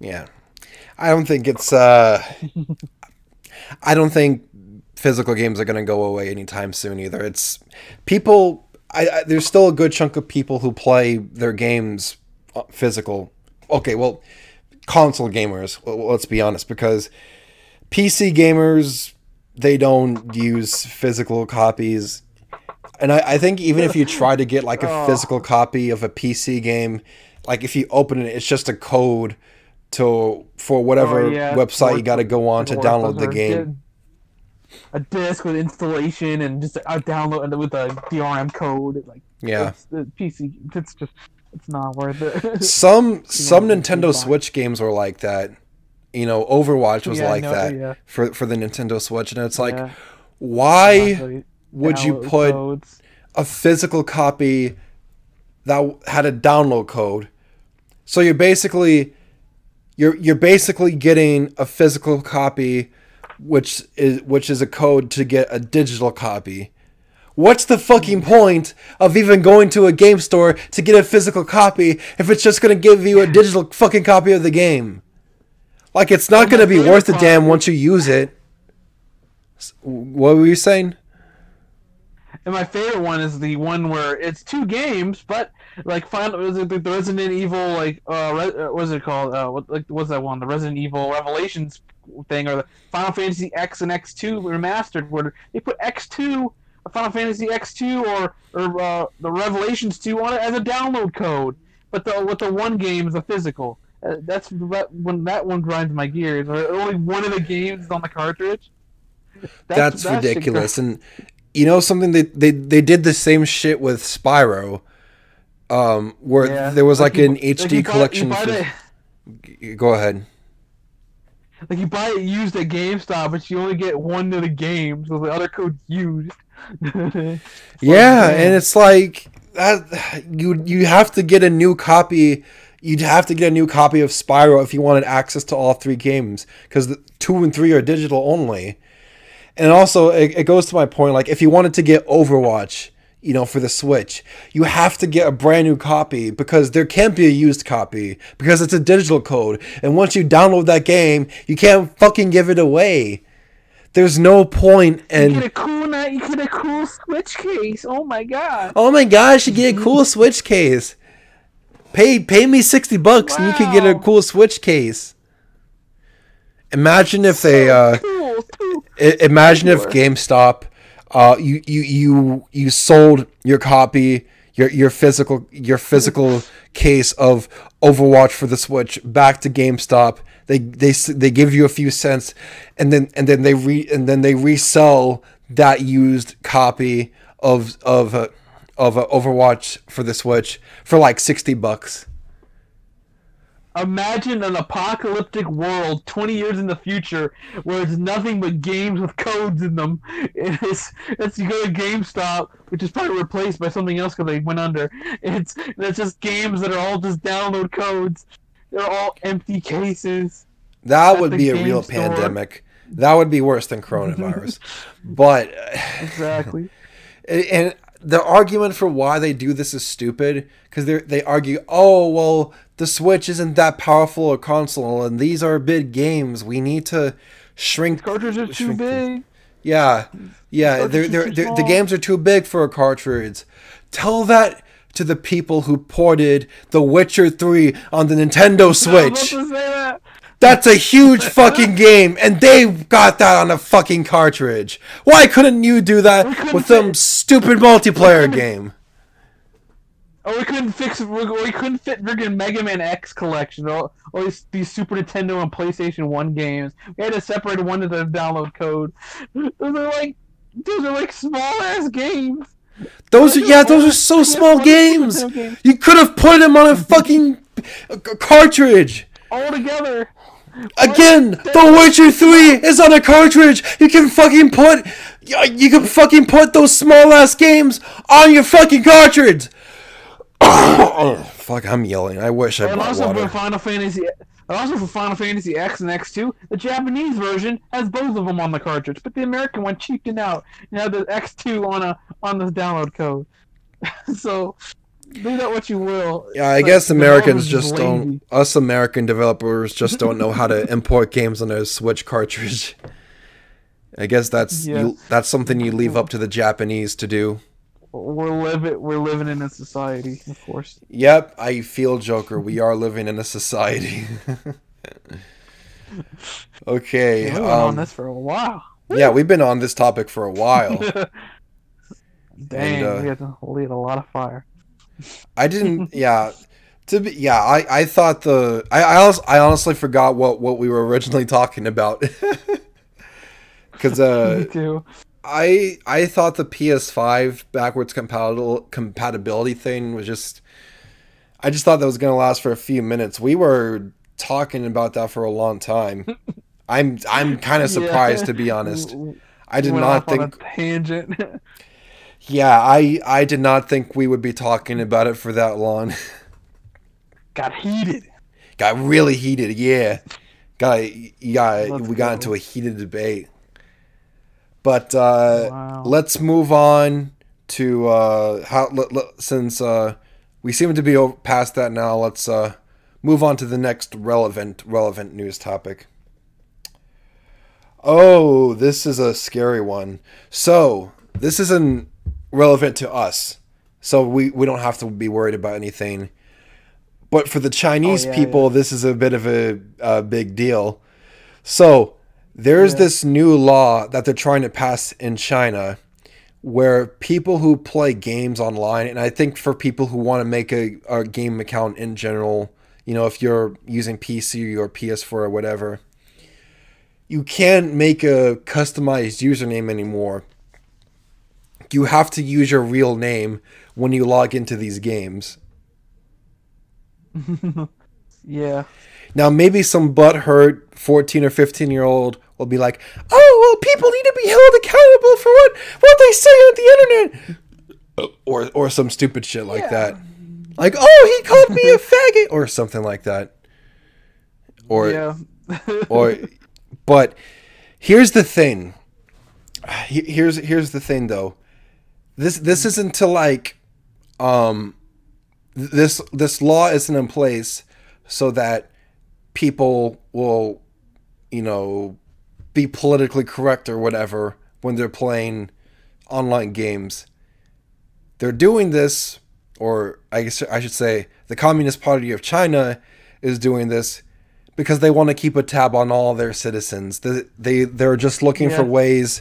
Yeah. I don't think it's uh I don't think physical games are going to go away anytime soon either. It's people I, I there's still a good chunk of people who play their games uh, physical. Okay, well, console gamers, well, let's be honest because PC gamers they don't use physical copies. And I, I think even if you try to get like a Oh. physical copy of a PC game, like if you open it, it's just a code to for whatever Oh, yeah. website you got to go on to download the game. A disc with installation and just a download and with a DRM code. Like Yeah. the PC. It's just it's not worth it. Some some Nintendo. Switch games were like that. You know, Overwatch was Yeah, like know, that yeah. for for the Nintendo Switch, and it's like, why would you put codes. a physical copy that had a download code? So you're basically you're you're basically getting a physical copy, which is which is a code to get a digital copy. What's the fucking point of even going to a game store to get a physical copy if it's just gonna give you a digital fucking copy of the game? Like it's not gonna be worth a damn once you use it. What were you saying? And my favorite one is the one where it's two games, but like final was it the Resident Evil like uh, Re- uh it called uh what like what's that one the Resident Evil Revelations thing or the Final Fantasy X and X two remastered where they put X two Final Fantasy X two or or uh, the Revelations two on it as a download code, but the with the one game is a physical. Uh, that's that, when that one grinds my gears. Only one of the games is on the cartridge. That's, that shit ridiculous. And you know something they, they they did the same shit with Spyro. Um, where Yeah. there was like, you- an like you HD buy- collection. buy for- the- Go ahead. Like you buy it used at GameStop, but you only get one of the games, so the other code's used. Yeah, like, and it's like that. You you have to get a new copy. You'd have to get a new copy of Spyro if you wanted access to all three games because two and three are digital only. And also, it, it goes to my point. Like, if you wanted to get Overwatch, you know, for the Switch, you have to get a brand new copy because there can't be a used copy because it's a digital code. And once you download that game, you can't fucking give it away. There's no point you in. get a cool night. You get a cool Switch case. Oh my god! Oh my gosh, you get a cool Switch case. Pay pay me sixty bucks and you can get a cool Switch case. Imagine if they uh cool, imagine if GameStop uh you you you you sold your copy your your physical your physical case of Overwatch for the Switch back to GameStop. They they they give you a few cents and then and then they re and then they resell that used copy of of uh, of uh, Overwatch for the Switch for like 60 bucks. Imagine an apocalyptic world 20 years in the future where it's nothing but games with codes in them. It's, it's you go to GameStop, which is probably replaced by something else because they went under. It's it's just games that are all just download codes. They're all empty cases. That would be a real store. pandemic. That would be worse than coronavirus. but Exactly. And- and the argument for why they do this is stupid because they they argue, oh well, the Switch isn't that powerful a console, and these are big games. We need to shrink. Cartridges are too shrink them." big. Yeah, yeah, they're, they're, they're, the games are too big for a cartridge. Tell that to the people who ported The Witcher 3 on the Nintendo I was about Switch. that. That's a huge fucking game, and they got that on a fucking cartridge. Why couldn't you do that with some stupid multiplayer game? Oh, we couldn't fix. We, couldn't fit friggin' Mega Man X collection. All, all these, these Super Nintendo and PlayStation One games. We had to separate one to the download code. Those are like, those are like small ass games. Those are yeah, those are so small games. You could have put them on a fucking cartridge. all together. Again, The Witcher 3 is on a cartridge. You can fucking put you can fucking put those small ass games on your fucking cartridge. Fuck, I'm yelling. I wish I And also water. put Final Fantasy, And also for Final Fantasy X and X2, the Japanese version has both of them on the cartridge, but the American one cheaped out You had the X2 on a on the download code. so do that what you will. Yeah, I But guess Americans just lazy. don't. Us American developers just don't know how to import games on a Switch cartridge. I guess that's Yeah. you, that's something you leave up to the Japanese to do. We're living we're living in a society, of course. Yep, I feel Joker. We are living in a society. okay. We've been on Um, this for a while. yeah, we've been on this topic for a while. Dang, uh, we had to lead a lot of fire. I didn't. Yeah. To be, yeah, I, I thought the I I, I honestly forgot what what we were originally talking about. Because Me uh, too. I I thought the PS5 backwards compatible compatibility thing was just. I just thought that was gonna last for a few minutes. We were talking about that for a long time. I'm I'm kind of surprised Yeah. to be honest. I did Went not think. a tangent. Yeah, I I did not think we would be talking about it for that long. Got heated. got really heated. Yeah, got yeah. Let's we got go. into a heated debate. But uh, Wow. let's move on to uh, how let, let- since uh, we seem to be over, past that now. Let's uh, move on to the next relevant relevant news topic. Oh, this is a scary one. So this isn't relevant to us, so we we don't have to be worried about anything. But for the Chinese Oh, yeah, people, this is a bit of a, a big deal. So there's Yeah. this new law that they're trying to pass in China where people who play games online, and I think for people who want to make a, a game account in general, you know, if you're using PC or PS4 or whatever, you can't make a customized username anymore. You have to use your real name when you log into these games. Yeah. Now, maybe some butthurt 14 or 15 year old will be like, oh, well, people need to be held accountable for what, what they say on the internet. Or, or some stupid shit like Yeah. that. Like, oh, he called me a faggot. Or something like that. Or, yeah. or, but here's the thing. Here's, here's the thing though. This, this isn't to like, um, this, this law isn't in place so that people will, you know, be politically correct or whatever when they're playing online games. They're doing this, or I guess I should say, the Communist Party of China is doing this because they want to keep a tab on all their citizens. They, they they're just looking for ways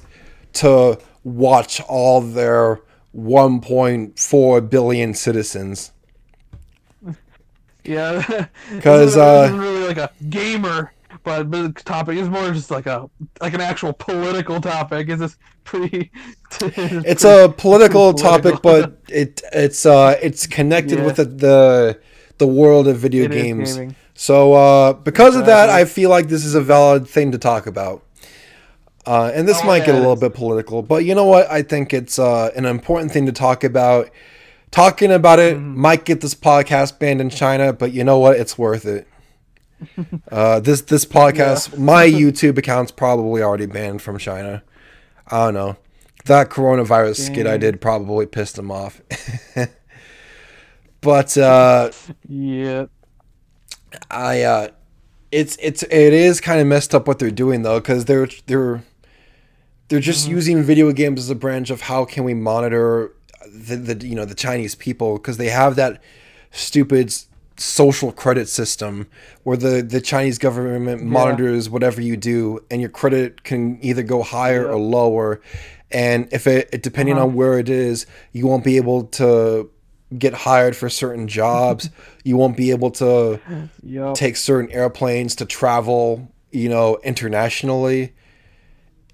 to watch all their 1.4 billion citizens. Yeah. 'Cause, because uh, really like a gamer, but, but the topic is more just like a like an actual political topic. It's just pretty. It's a political topic, but it it's uh it's connected Yeah. with the, the the world of video It is games. So uh, because of that, I feel like this is a valid thing to talk about. Uh, and this Oh, might yeah, get a little bit political, but you know what? I think it's uh, an important thing to talk about. Talking about it Mm-hmm. might get this podcast banned in China, but you know what? It's worth it. Uh, this this podcast, my YouTube account's probably already banned from China. I don't know. That coronavirus skit I did probably pissed them off. but uh, Yeah. I uh it's it's it is kind of messed up what they're doing though cuz they're they're they're just using video games as a branch of how can we monitor the, the you know the Chinese people cuz they have that stupid social credit system where the the Chinese government monitors whatever you do and your credit can either go higher or lower and if it, it depending on uh-huh. where it is you won't be able to get hired for certain jobs you won't be able to Yup. take certain airplanes to travel, you know, internationally.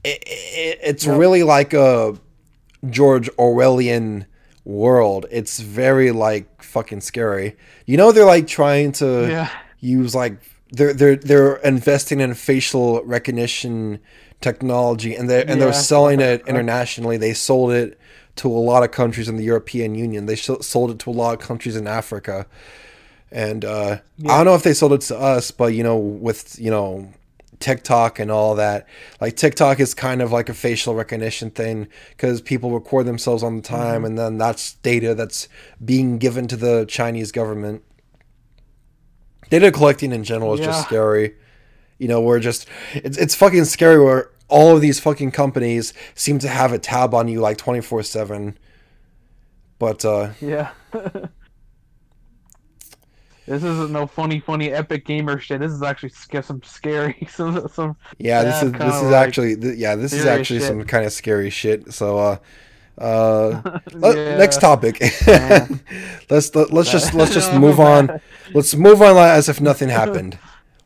It, it, it's Yep. really like a George Orwellian world. It's very like fucking scary. You know, they're like trying to Yeah. use like they're they're they're investing in facial recognition technology and they and they're selling it internationally. They sold it to a lot of countries in the European Union. They sold it to a lot of countries in Africa And uh, I don't know if they sold it to us, but you know, with you know TikTok and all that, like TikTok is kind of like a facial recognition thing because people record themselves on the time, Mm-hmm. and then that's data that's being given to the Chinese government. Data collecting in general is just scary. You know, we're just it's it's fucking scary where all of these fucking companies seem to have a tab on you like twenty four seven. But uh, Yeah. this isn't no funny, funny epic gamer shit. This is actually some scary, some, some Yeah, this Yeah, is this is like actually th- yeah, this is actually shit. some kind of scary shit. So uh uh let- Yeah. next topic. Let's let, let's just let's just Oh, move on. Let's move on as if nothing happened.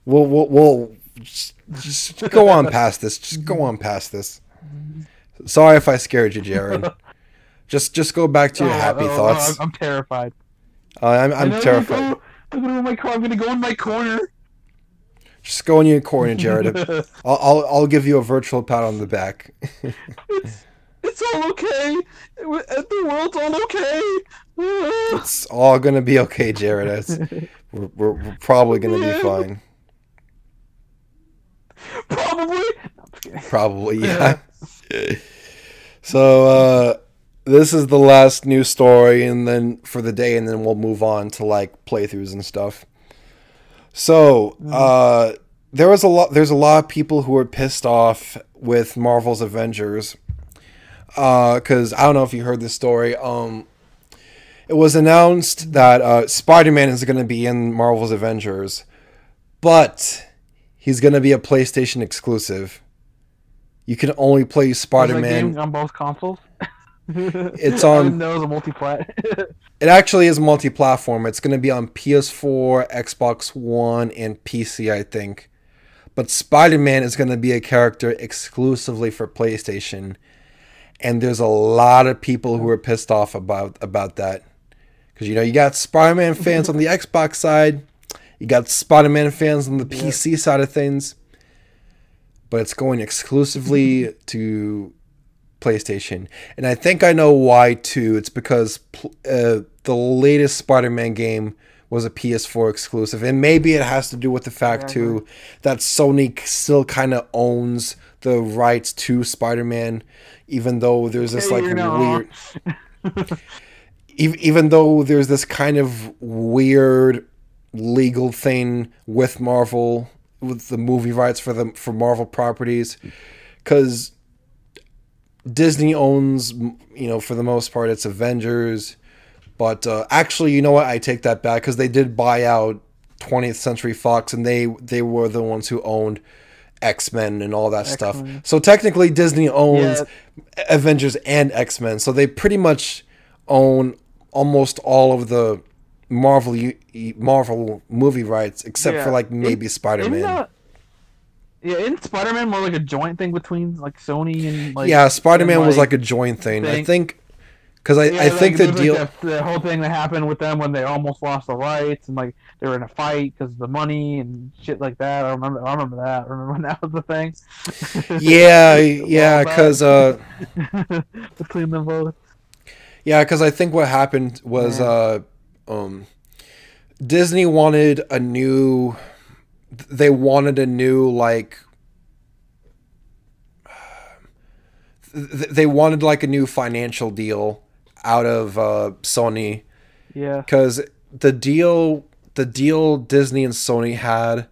We'll we'll, we'll just, just go on past this. Just go on past this. Sorry if I scared you, Jared. Just just go back to your Oh, happy oh, oh, thoughts. I'm, I'm terrified. Uh, I'm I'm terrified. I'm gonna go in my car. I'm gonna go in my corner. Just go in your corner, Jared. I'll, I'll I'll give you a virtual pat on the back. it's, it's all okay. It- The world's all okay. It's all gonna be okay, Jared. It's, we're, we're, we're probably gonna be fine. Probably. No, I'm just kidding. Probably, yeah. so uh, this is the last news story, and then for the day, and then we'll move on to like playthroughs and stuff. So uh, there was a lot. There's a lot of people who were pissed off with Marvel's Avengers because I don't know if you heard this story. Um, it was announced that uh, Spider-Man is going to be in Marvel's Avengers, but he's going to be a PlayStation exclusive. You can only play Spider-Man. on both consoles. It's on- was a multi-plat. It actually is multi-platform. It's going to be on PS4, Xbox One, and PC, I think. But Spider-Man is going to be a character exclusively for PlayStation, and there's a lot of people who are pissed off about about that. Because you know you got Spider-Man fans on the Xbox side, you got Spider-Man fans on the PC side of things, but it's going exclusively to PlayStation. And I think I know why too. It's because uh, the latest Spider-Man game was a PS4 exclusive, and maybe it has to do with the fact Yeah, too that Sony still kind of owns the rights to Spider-Man, even though there's this like weird, even though there's this kind of weird legal thing with Marvel with the movie rights for the for Marvel properties, because Disney owns, you know, for the most part, it's Avengers. But uh, actually, you know what? I take that back because they did buy out 20th Century Fox, and they they were the ones who owned X Men and all that stuff. X-Men. So technically, Disney owns Yeah. Avengers and X Men. So they pretty much own almost all of the Marvel Marvel movie rights, except for like maybe Spider Man. Yeah, isn't Spider-Man more like a joint thing between like Sony and like yeah, Spider Man and, was like a joint thing. I think because I, Yeah, I think like, the there's, like, deal. the whole thing that happened with them when they almost lost the rights and like they were in a fight because of the money and shit like that. I remember. I remember that. I remember when that was the thing. Yeah, yeah, because uh, between them both. yeah, because I think what happened was uh, um, Disney wanted a new. They wanted a new like. They wanted like a new financial deal out of uh, Sony Yeah. because the deal the deal Disney and Sony had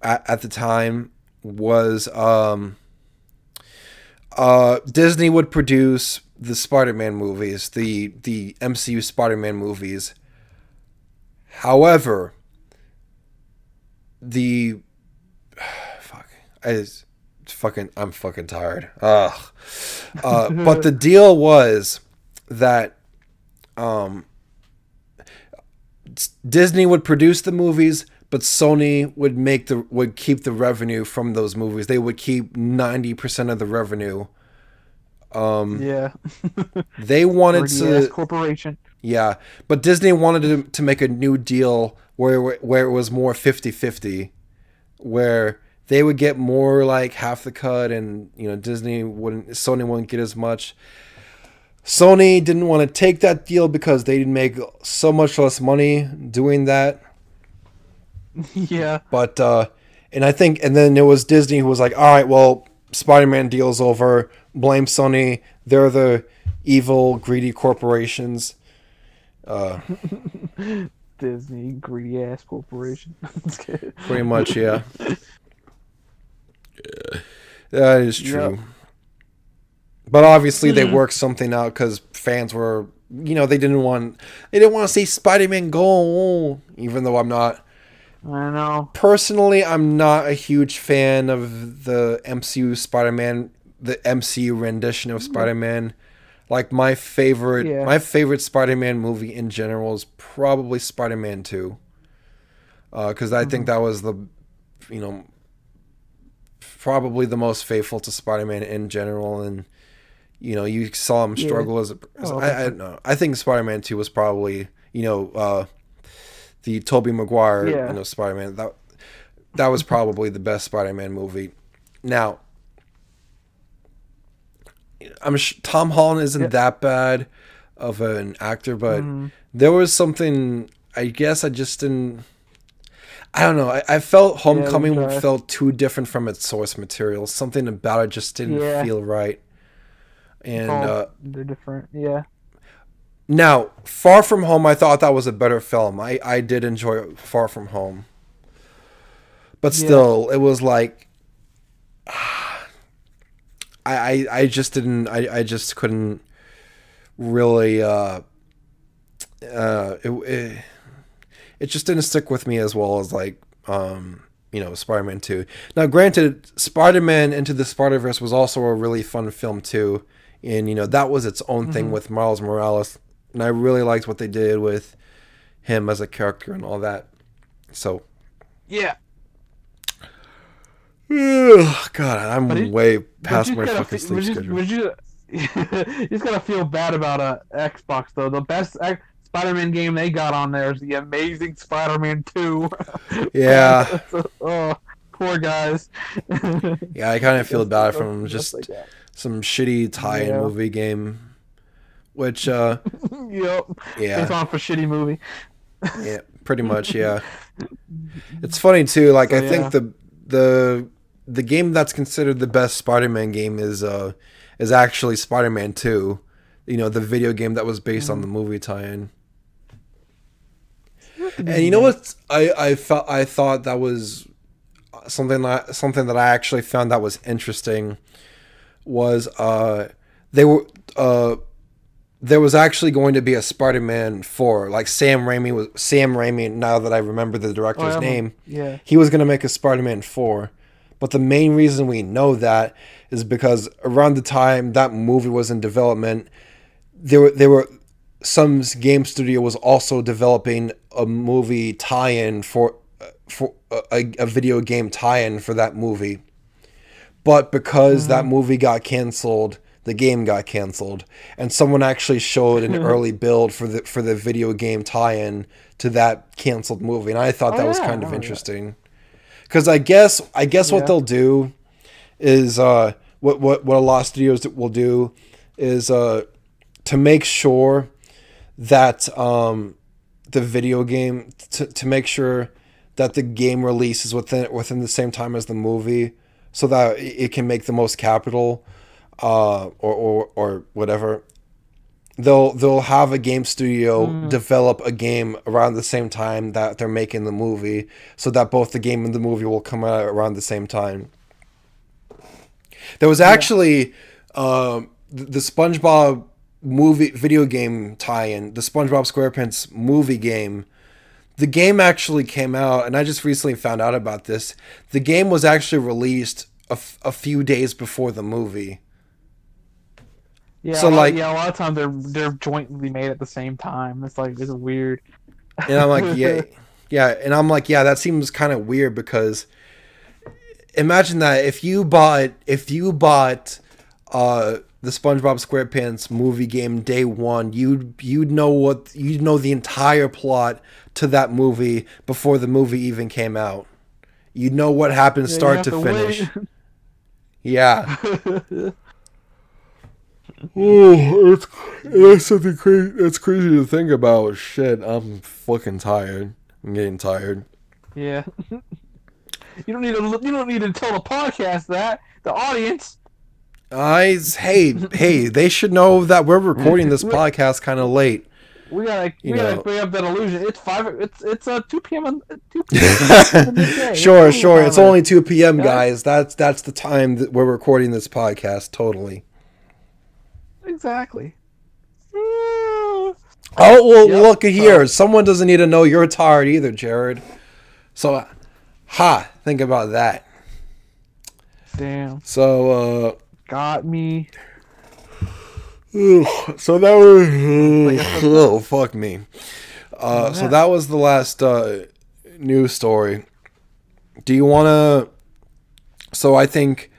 at, at the time was um uh Disney would produce the Spider-Man movies, the the MCU Spider-Man movies. However, the fuck I, fucking, I'm fucking tired. Ugh. Uh, but the deal was that um Disney would produce the movies, but Sony would make the would keep the revenue from those movies. They would keep ninety percent of the revenue. Um, Yeah. they wanted to, corporation. Yeah, but Disney wanted to, to make a new deal where where it was more 50-50, where they would get more like half the cut, and you know Disney wouldn't, Sony wouldn't get as much. Sony didn't want to take that deal because they'd make so much less money doing that. yeah. But uh, and I think and then it was Disney who was like, all right, well, Spider-Man deal's over. Blame Sony. They're the evil, greedy corporations. Uh, Disney greedy ass corporation. pretty much, yeah. That is true. Yep. But obviously, they worked something out because fans were, you know, they didn't want, they didn't want to see Spider-Man go. Even though I'm not I know. personally, I'm not a huge fan of the MCU Spider-Man, the MCU rendition of Spider-Man. Like my favorite, Yeah. my favorite Spider-Man movie in general is probably Spider-Man Two, because I think that was the, you know, probably the most faithful to Spider-Man in general, and you know, you saw him Yeah. struggle as a. as- Oh, I, I don't know. I think Spider-Man Two was probably, you know, uh, the Tobey Maguire, Yeah. you know, Spider-Man. That that was probably the best Spider-Man movie. Now, I'm sh- Tom Holland isn't Yeah. that bad of an actor, but Mhm. there was something. I guess I just didn't. I don't know. I, I felt Homecoming okay. felt too different from its source material. Something about it just didn't Yeah. feel right. And Oh, uh, they're different. Yeah. now, Far From Home, I thought that was a better film. I, I did enjoy Far From Home. But Yeah. still, it was like. I, I, I just didn't. I, I just couldn't really. Uh, uh, it, it, it just didn't stick with me as well as, like, um, you know, Spider Man 2. Now, granted, Spider Man Into the Spider Verse was also a really fun film, too. And, you know, that was its own thing with Miles Morales. And I really liked what they did with him as a character and all that. So, Yeah. God, I'm it- way past my fucking fe- sleep but you- schedule. but you, you just gotta feel bad about uh, Xbox though. The best X- Spider-Man game they got on there is the Amazing Spider-Man Two. Yeah. oh, poor guys. Yeah, I kind of feel bad for just Just like some shitty tie-in Yeah. movie game, which, uh, Yep. yeah. It's on for shitty movie. Yeah, pretty much. Yeah. It's funny too. Like So, I yeah. think the the the game that's considered the best Spider-Man game is uh is actually Spider-Man Two. You know, the video game that was based on the Mm. movie tie-in. And you know what? I I felt I thought that was something that something that I actually found that was interesting was uh they were uh there was actually going to be a Spider-Man 4. Like Sam Raimi was Sam Raimi now that I remember the director's Oh, name, Yeah. he was going to make a Spider-Man 4. But the main reason we know that is because around the time that movie was in development, there were there were some game studio was also developing a movie tie-in for for a, a video game tie-in for that movie. But because that mm. movie got canceled, the game got canceled, and someone actually showed an early build for the for the video game tie-in to that canceled movie, and I thought Oh, that was yeah, kind of oh, interesting. Because I guess I guess what they'll do is uh, what what what a lot of studios will do is uh, to make sure that um, the video game to, to make sure that the game releases within within the same time as the movie, so that it it can make the most capital, uh, or, or or whatever. They'll they'll have a game studio develop a game around the same time that they're making the movie, so that both the game and the movie will come out around the same time. There was actually um, the the SpongeBob movie video game tie-in, the SpongeBob SquarePants movie game. The game actually came out, and I just recently found out about this. The game was actually released a, f- a few days before the movie. Yeah. So, like- yeah, a lot of times they're they're jointly made at the same time. It's like it's weird. And I'm like, yeah, yeah. And I'm like, yeah, that seems kind of weird because imagine that if you bought if you bought uh the SpongeBob SquarePants movie game day one, you'd you'd know what you'd know the entire plot to that movie before the movie even came out. You'd know what happened Yeah, start have to finish. Yeah. Oh, it's it's something crazy. It's crazy to think about. Shit, I'm fucking tired. I'm getting tired. Yeah. you don't need to. You don't need to tell the podcast that the audience. I hey hey, they should know that we're recording this podcast kind of late. We gotta, we You gotta know. bring up that illusion. It's five. It's it's uh two p.m. on two p.m. sure, sure. It's only two p.m., guys. That's that's the time that we're recording this podcast. Totally. Exactly. Oh well, Yep. look here. Someone doesn't need to know you're tired either, Jared. So, ha, think about that. Damn, So, uh, got me. So that was oh fuck me. Uh, so that was the last uh, news story. Do you want to? So I think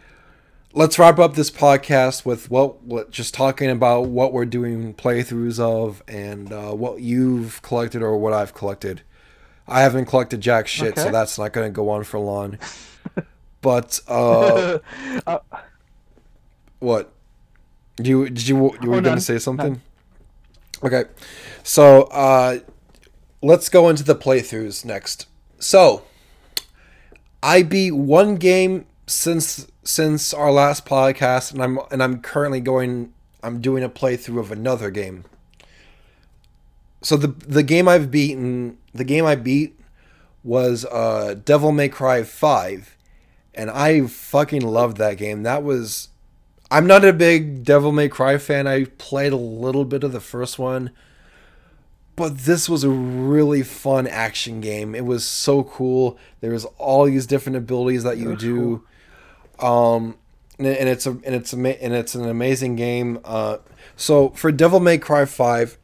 let's wrap up this podcast with what, what just talking about what we're doing playthroughs of and uh, what you've collected or what I've collected. I haven't collected jack shit, so that's not going to go on for long. But uh, Uh, What? Do you did you you were going to say something? Okay, so uh, let's go into the playthroughs next. So, I beat one game since since our last podcast, and I'm and I'm currently going. I'm doing a playthrough of another game. So the the game I've beaten, the game I beat, was uh, Devil May Cry Five, and I fucking loved that game. That was I'm not a big Devil May Cry fan. I played a little bit of the first one, but this was a really fun action game. It was so cool. There's all these different abilities that you do, um, and, and it's a and it's a, and it's an amazing game. Uh, so for Devil May Cry Five,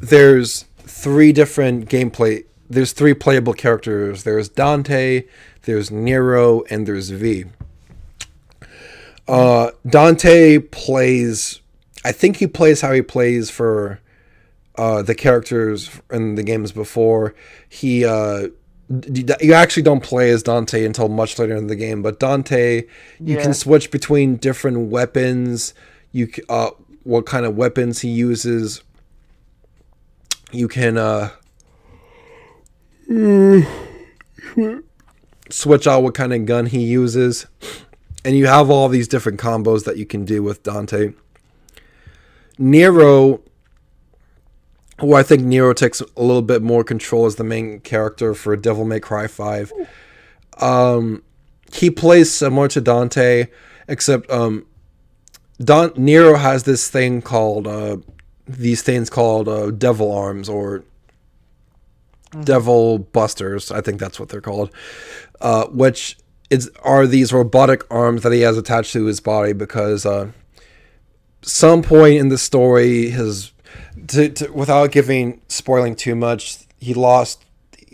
there's three different gameplay. There's three playable characters. There's Dante, there's Nero, and there's V. Uh, Dante plays. I think he plays how he plays for uh, the characters in the games before. He uh, you actually don't play as Dante until much later in the game, but Dante you Yeah. can switch between different weapons. You uh, what kind of weapons he uses. You can uh, switch out what kind of gun he uses and you have all these different combos that you can do with Dante. Nero, who I think Nero takes a little bit more control as the main character for Devil May Cry 5. Um, he plays similar to Dante, except um, Don Nero has this thing called uh, these things called uh, Devil Arms or Devil Busters. I think that's what they're called, uh, which is are these robotic arms that he has attached to his body because uh, some point in the story his to, to, without giving spoiling too much he lost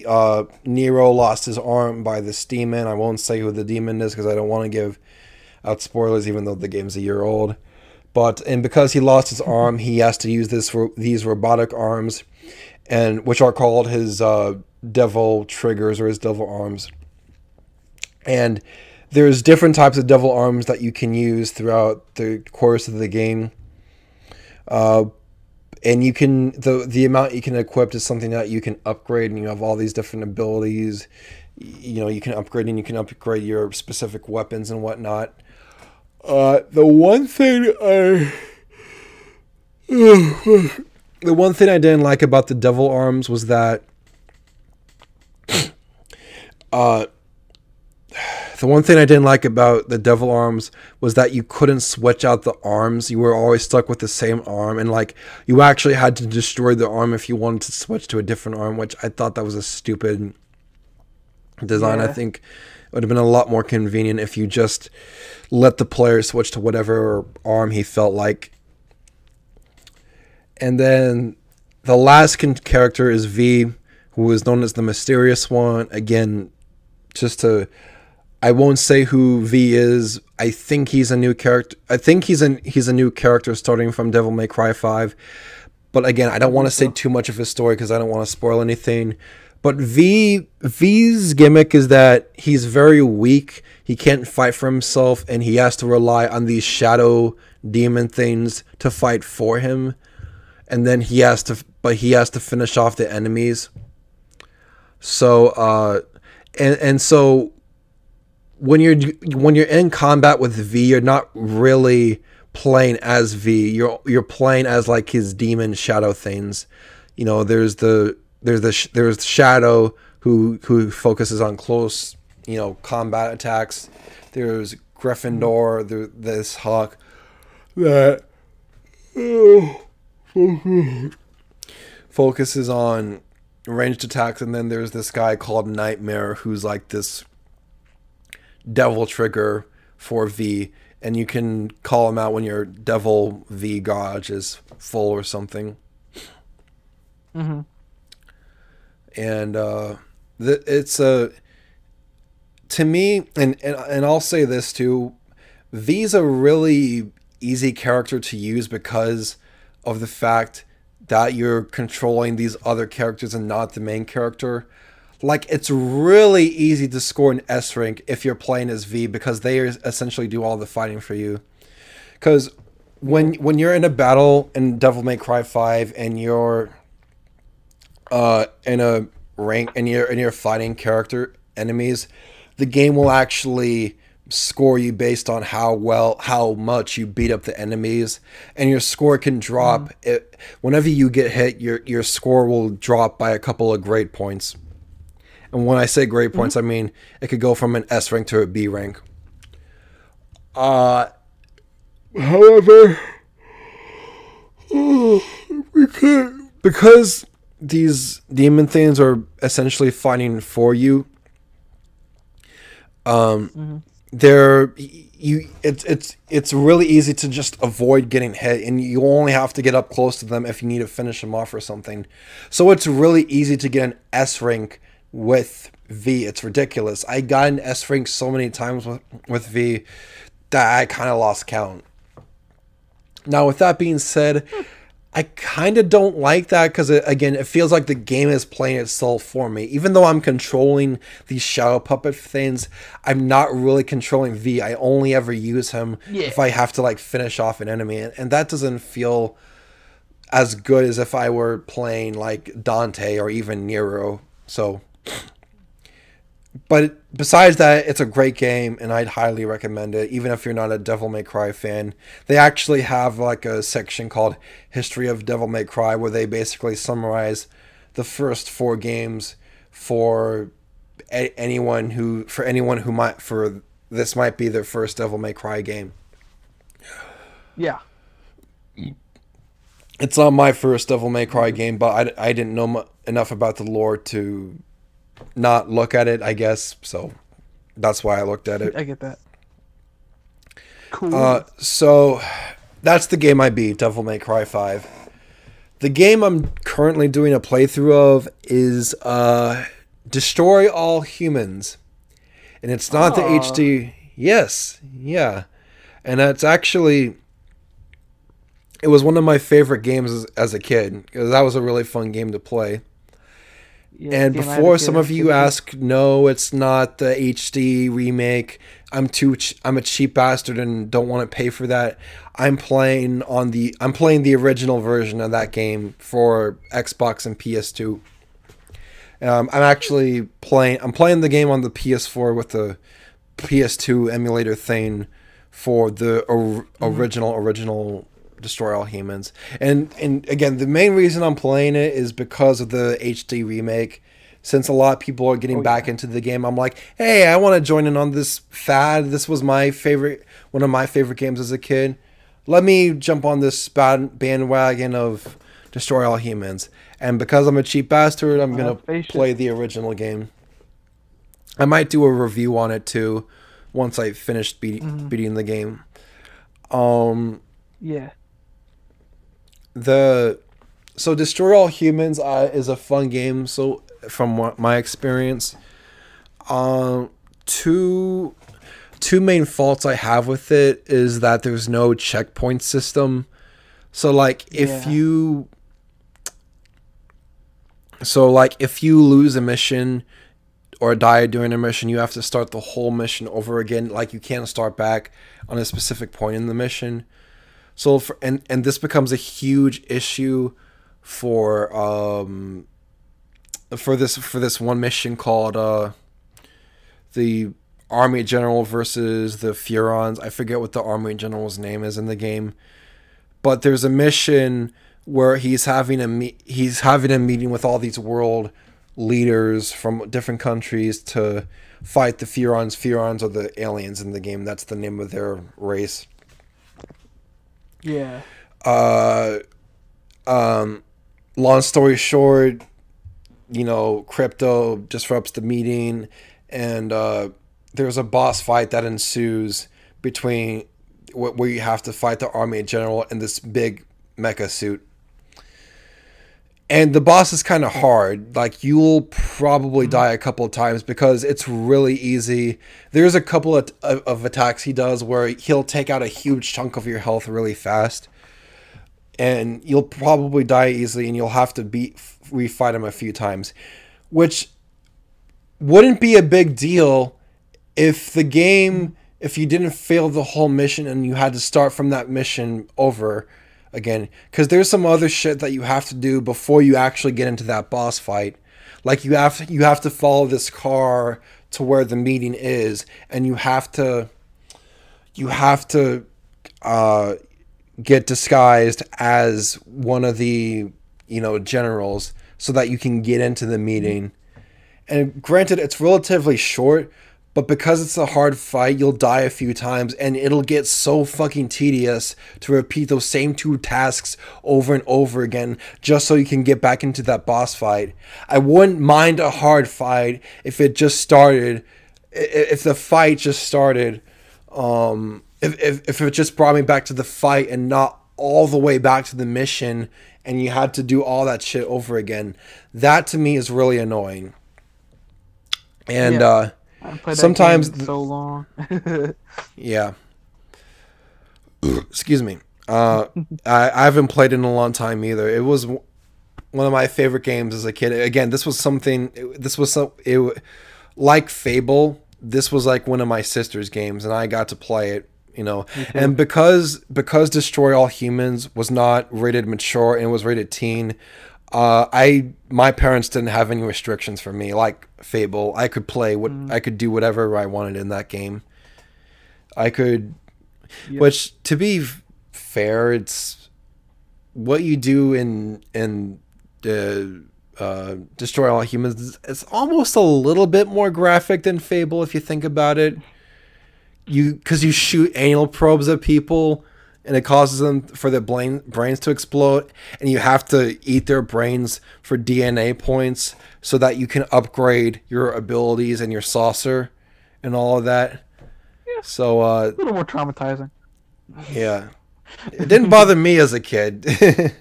uh, Nero lost his arm by this demon. I won't say who the demon is because I don't want to give out spoilers even though the game's a year old. But and because he lost his arm he has to use this these robotic arms and which are called his uh, devil triggers or his devil arms. And there's different types of devil arms that you can use throughout the course of the game. Uh, and you can the the amount you can equip is something that you can upgrade and you have all these different abilities. You know you can upgrade and you can upgrade your specific weapons and whatnot. Uh, the one thing i the one thing i didn't like about the devil arms was that uh the one thing I didn't like about the devil arms was that you couldn't switch out the arms. You were always stuck with the same arm, and like you actually had to destroy the arm if you wanted to switch to a different arm, which I thought that was a stupid design. I think it would have been a lot more convenient if you just let the player switch to whatever arm he felt like. And then the last con- character is V, who is known as the mysterious one. Again, just to I won't say who V is. I think he's a new character. I think he's an he's a new character starting from Devil May Cry 5. But again, I don't want to say too much of his story because I don't want to spoil anything. But V V's gimmick is that he's very weak. He can't fight for himself, and he has to rely on these shadow demon things to fight for him. And then he has to, but he has to finish off the enemies. So uh, and and so when you're when you're in combat with V, you're not really playing as V. You're you're playing as like his demon shadow things. You know, there's the there's the there's Shadow who who focuses on close you know combat attacks. There's Gryffindor. There, this Hawk that focuses on ranged attacks, and then there's this guy called Nightmare who's like this devil trigger for V, and you can call him out when your devil V gauge is full or something. Mm-hmm. And uh, th- it's a to me, and, and and I'll say this too, V's a really easy character to use because of the fact that you're controlling these other characters and not the main character. Like it's really easy to score an S rank if you're playing as V because they essentially do all the fighting for you. Because when when you're in a battle in Devil May Cry Five and you're uh in a rank and you're and you're fighting character enemies, the game will actually score you based on how well how much you beat up the enemies and your score can drop mm. it, whenever you get hit your your score will drop by a couple of grade points and when i say grade mm-hmm. points i mean it could go from an s rank to a b rank. Uh however because these demon things are essentially fighting for you um mm-hmm. there you it's it's it's really easy to just avoid getting hit and you only have to get up close to them if you need to finish them off or something. So it's really easy to get an s rank with v it's ridiculous i got an s rank so many times with, with v that i kind of lost count now with that being said I kind of don't like that because again, it feels like the game is playing itself for me. Even though I'm controlling these shadow puppet things, I'm not really controlling V. I only ever use him yeah. if I have to like finish off an enemy, and that doesn't feel as good as if I were playing like Dante or even Nero. So but besides that, it's a great game, and I'd highly recommend it. Even if you're not a Devil May Cry fan, they actually have like a section called "History of Devil May Cry," where they basically summarize the first four games for a- anyone who for anyone who might for this might be their first Devil May Cry game. Yeah. It's not my first Devil May Cry game, but I, I didn't know enough about the lore to not look at it, I guess. So that's why I looked at it. I get that. Cool. Uh, so that's the game I beat, Devil May Cry 5. The game I'm currently doing a playthrough of is uh, Destroy All Humans. And it's not Aww. the HD. Yes, yeah. And it's actually. It was one of my favorite games as, as a kid because that was a really fun game to play. Yeah, and before some of you ask, no, it's not the HD remake. I'm too. Ch- I'm a cheap bastard and don't want to pay for that. I'm playing on the. I'm playing the original version of that game for Xbox and PS2. Um, I'm actually playing. I'm playing the game on the PS4 with the PS2 emulator thing for the or- mm-hmm. original original destroy all humans. And and again, the main reason I'm playing it is because of the HD remake. Since a lot of people are getting oh, back yeah. into the game, I'm like, hey, I want to join in on this fad. This was my favorite, one of my favorite games as a kid. Let me jump on this bandwagon of destroy all humans. And because I'm a cheap bastard, I'm gonna play the original game. I might do a review on it too, once I finish beat, mm. beating the game. Um, yeah the so destroy all humans uh, is a fun game. So from my experience, um, two two main faults I have with it is that there's no checkpoint system. So like if yeah. you so like if you lose a mission or die during a mission, you have to start the whole mission over again. Like you can't start back on a specific point in the mission. So for, and and this becomes a huge issue for um for this for this one mission called uh the army general versus the Furons. I forget what the army general's name is in the game, but there's a mission where he's having a me- he's having a meeting with all these world leaders from different countries to fight the Furons. Furons are the aliens in the game. That's the name of their race. Yeah. Uh, um, long story short, you know, crypto disrupts the meeting, and uh, there's a boss fight that ensues between where you have to fight the army general in this big mecha suit. And the boss is kind of hard. Like you'll probably mm-hmm. die a couple of times because it's really easy. There's a couple of, of, of attacks he does where he'll take out a huge chunk of your health really fast and you'll probably die easily and you'll have to beat refight him a few times which wouldn't be a big deal if the game if you didn't fail the whole mission and you had to start from that mission over again because there's some other shit that you have to do before you actually get into that boss fight. Like you have to, you have to follow this car to where the meeting is and you have to you have to uh get disguised as one of the you know generals so that you can get into the meeting. And granted it's relatively short but because it's a hard fight you'll die a few times and it'll get so fucking tedious to repeat those same two tasks over and over again just so you can get back into that boss fight. I wouldn't mind a hard fight if it just started if the fight just started um if, if, if it just brought me back to the fight and not all the way back to the mission and you had to do all that shit over again. That to me is really annoying. And Yeah. uh sometimes so long. yeah. Excuse me. Uh I, I haven't played it in a long time either. It was w- one of my favorite games as a kid. Again this was something this was some it like fable this was like one of my sister's games and i got to play it you know. And because because destroy all humans was not rated mature and was rated teen uh i my parents didn't have any restrictions for me like fable. I could play what i could do whatever i wanted in that game. I could Yeah. which to be fair it's what you do in in the uh, destroy all humans it's almost a little bit more graphic than fable if you think about it. You because you shoot anal probes at people and it causes them for their brain, brains to explode and you have to eat their brains for dna points so that you can upgrade your abilities and your saucer and all of that yeah. so uh a little more traumatizing. yeah. It didn't bother me as a kid. it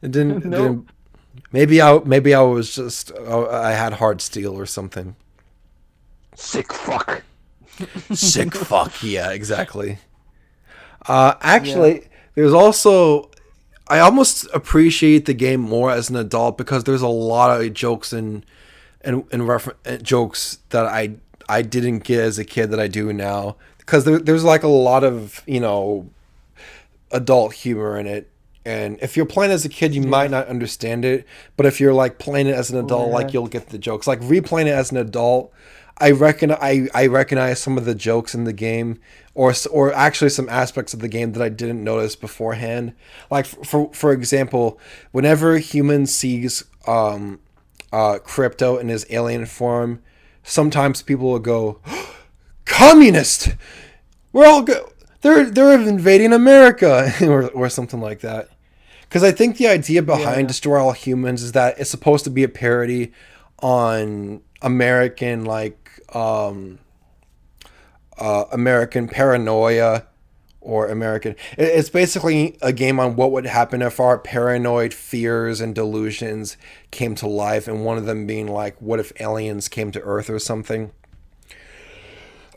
didn't, Nope. didn't maybe I maybe I was just I had hard steel or something. Sick fuck. Sick fuck. Yeah, exactly. Uh actually there's also I almost appreciate the game more as an adult because there's a lot of jokes and and and refer- uh, jokes that I I didn't get as a kid that I do now. Because there, there's like a lot of you know adult humor in it. And if you're playing as a kid you might not understand it. But if you're like playing it as an adult Yeah. like you'll get the jokes. Like replaying it as an adult I reckon I, I recognize some of the jokes in the game or or actually some aspects of the game that I didn't notice beforehand. Like for for example whenever human sees um uh crypto in his alien form sometimes people will go communist! We're all go they're they're invading america! or, or something like that. Because i think the idea behind Yeah. destroy all humans is that it's supposed to be a parody on american like um uh american paranoia or American. It's basically a game on what would happen if our paranoid fears and delusions came to life and one of them being like what if aliens came to earth or something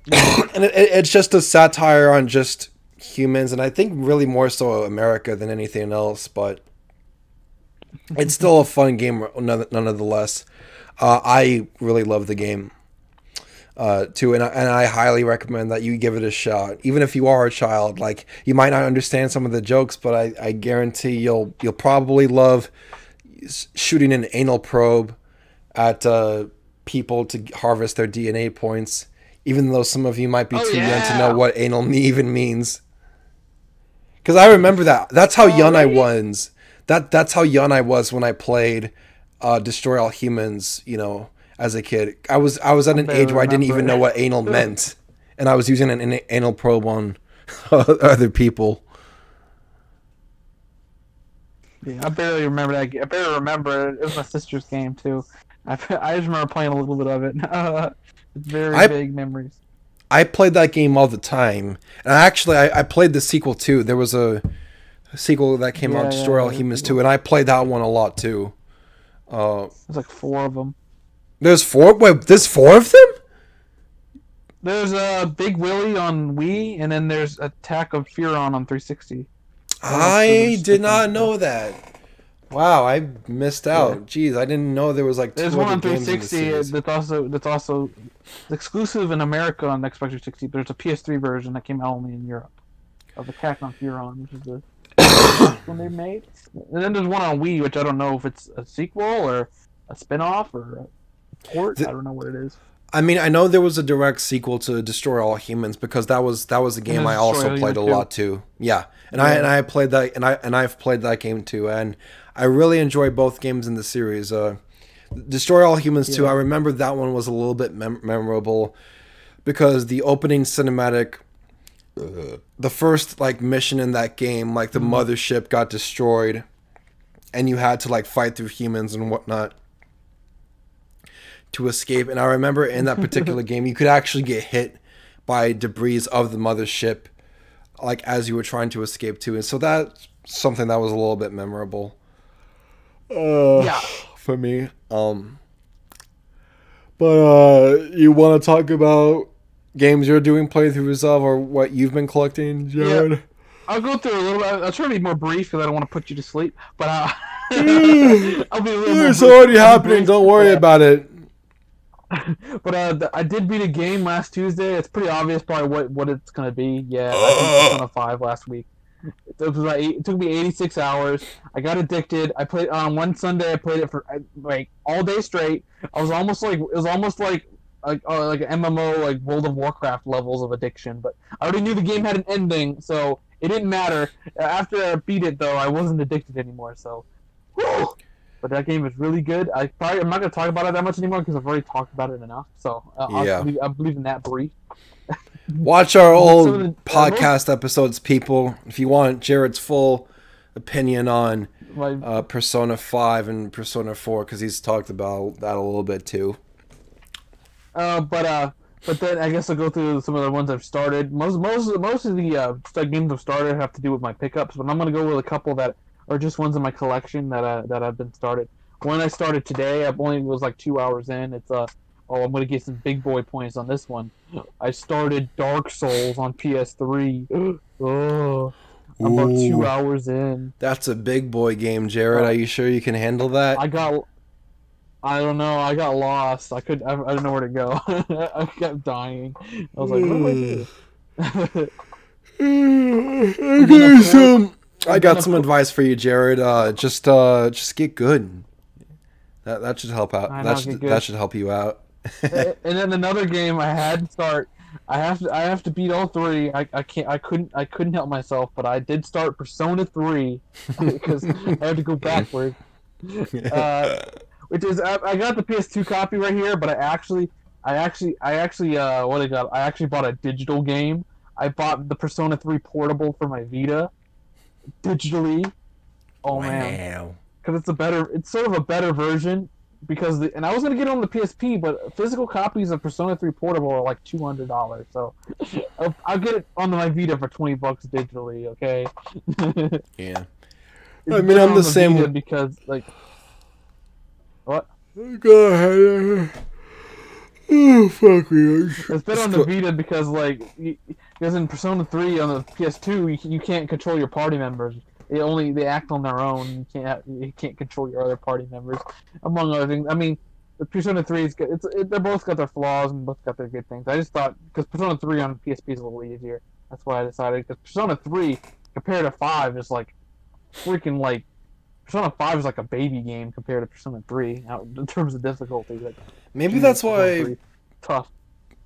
and it, it- it's just a satire on just humans and i think really more so america than anything else but it's still a fun game none- nonetheless uh, i really love the game uh, too and I, and I highly recommend that you give it a shot even if you are a child like you might not understand some of the jokes but i, I guarantee you'll you'll probably love shooting an anal probe at uh, people to harvest their DNA points, even though some of you might be Oh, too young to know what anal even means. Because I remember that. That's how Oh, young I was. That that's how young I was when I played uh, Destroy All Humans. You know, as a kid, I was I was at an age where I didn't even know what anal meant, and I was using an, an anal probe on other people. Yeah, I barely remember that. I barely remember it. It was my sister's game too. I, I just remember playing a little bit of it. it's very I- vague memories. I played that game all the time, and I actually I, I played the sequel too. There was a, a sequel that came Yeah, out, yeah, Destroy All yeah, Humans yeah. too, and I played that one a lot too. Uh, There's like four of them. There's four. Wait, there's four of them. There's a uh, Big Willy on Wii, and then there's Attack of Furon on 360. I did not know that. Wow, I missed out. Jeez, I didn't know there was like two There's one on games in the 360 series. that's also that's also exclusive in America on Xbox 360. But There's a PS3 version that came out only in Europe of Attack on Furon, which is the one they made. And then there's one on Wii, which I don't know if it's a sequel or a spin-off or a port. The- I don't know what it is. I mean, I know there was a direct sequel to Destroy All Humans because that was that was a game I also All played a lot too. Yeah, and I and I played that and I and I've played that game too, and I really enjoy both games in the series. Uh, Destroy All Humans too. I remember that one was a little bit mem- memorable because the opening cinematic. uh, the first like mission in that game, like the Mm-hmm. mothership got destroyed, and you had to like fight through humans and whatnot to escape. And I remember in that particular game, you could actually get hit by debris of the mothership, like as you were trying to escape too. And so that's something that was a little bit memorable. Uh, Yeah. for me. Um, but uh, you want to talk about games you're doing playthroughs of, or what you've been collecting, Jared? I'll go through a little. bit. I'll try to be more brief because I don't want to put you to sleep. But uh, I'll be a little more It's brief. already I'll happening. brief. Don't worry Yeah. about it. But uh, th- I did beat a game last Tuesday. It's pretty obvious probably what, what it's gonna be. Yeah, I beat Persona Five last week. It, was about eight, it took me 86 hours. I got addicted. I played on one Sunday. I played it for like all day straight. I was almost like it was almost like like uh, like an MMO like World of Warcraft levels of addiction. But I already knew the game had an ending, so it didn't matter. After I beat it though, I wasn't addicted anymore. So. whew. But that game is really good. I probably I'm not gonna talk about it that much anymore because I've already talked about it enough. So uh, Yeah. I'm leaving that brief. Watch our old the- uh, podcast episodes, people. If you want Jared's full opinion on My, uh, Persona 5 and Persona 4, because he's talked about that a little bit too. uh, but uh, but then I guess I'll go through some of the ones I've started. Most most most of the uh, games I've started have to do with my pickups, but I'm gonna go with a couple that are just ones in my collection that uh, that I've been started. One I started today. I've only was like two hours in. It's uh oh I'm gonna get some big boy points on this one. I started Dark Souls on PS3. oh, I'm about two hours in. That's a big boy game, Jared. Are you sure you can handle that? I got. I don't know. I got lost. I could. I, I didn't know where to go. I kept dying. I was like, what do I do? okay, so I got some advice for you, Jared. Uh, just uh, just get good. That that should help out. I That should that should help you out. and then another game I had to start. I have to. I have to beat all three. I, I can't. I couldn't. I couldn't help myself. But I did start Persona three because I had to go backward. Uh, which is I, I got the PS2 copy right here, but I actually, I actually, I actually, uh, what I got? I actually bought a digital game. I bought the Persona 3 portable for my Vita, digitally. Oh man, because it's a better, it's sort of a better version. Because the, and I was gonna get it on the PSP, but physical copies of Persona 3 portable are like two hundred dollars. So I'll, I'll get it on my Vita for twenty bucks digitally. Okay. Yeah. It's I mean, I'm on the same Vita because like what? Go ahead. Oh fuck me. It's better on the Vita because like y- because in Persona 3 on the PS2 you, can- you can't control your party members. They only they act on their own. You can't you can't control your other party members, among other things. I mean, the Persona 3 is good. It's it, they're both got their flaws and both got their good things. I just thought because Persona 3 on PSP is a little easier. That's why I decided because Persona 3 compared to 5 is like freaking like Persona Five is like a baby game compared to Persona Three out in terms of difficulty. Like, Maybe geez, that's why tough.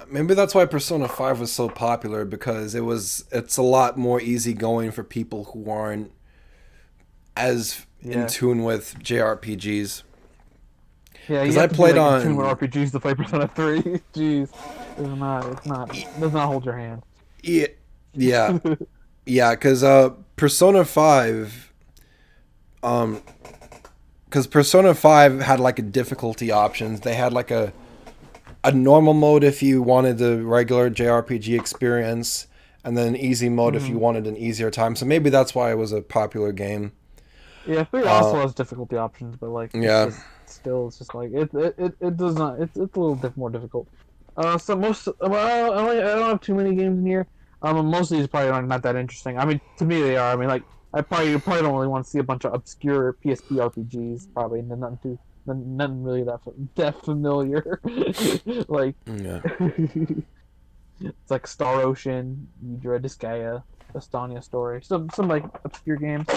Maybe that's why Persona 5 was so popular because it was it's a lot more easygoing for people who aren't as Yeah. in tune with JRPGs. Yeah, 'Cause you I to be, played like, in tune on- with RPGs to play Persona Three. Jeez, it's not. It's not. It does not hold your hand. Yeah. Yeah. Yeah, because uh, Persona Five, um, because Persona Five had like a difficulty options. They had like a a normal mode if you wanted the regular JRPG experience, and then easy mode if you wanted an easier time. So maybe that's why it was a popular game. Yeah, three Uh, also has difficulty options, but like it's Yeah. just- still it's just like it it, it, it does not it's it's a little bit more difficult. Uh, so most well, I, only, I don't have too many games in here. Um, most of these probably aren't not that interesting. I mean, to me they are. I mean, like I probably you probably don't really want to see a bunch of obscure PSP RPGs. Probably and nothing too nothing really that that familiar. like it's like Star Ocean, Udra Disgaea, Estonia Story, some some like obscure games.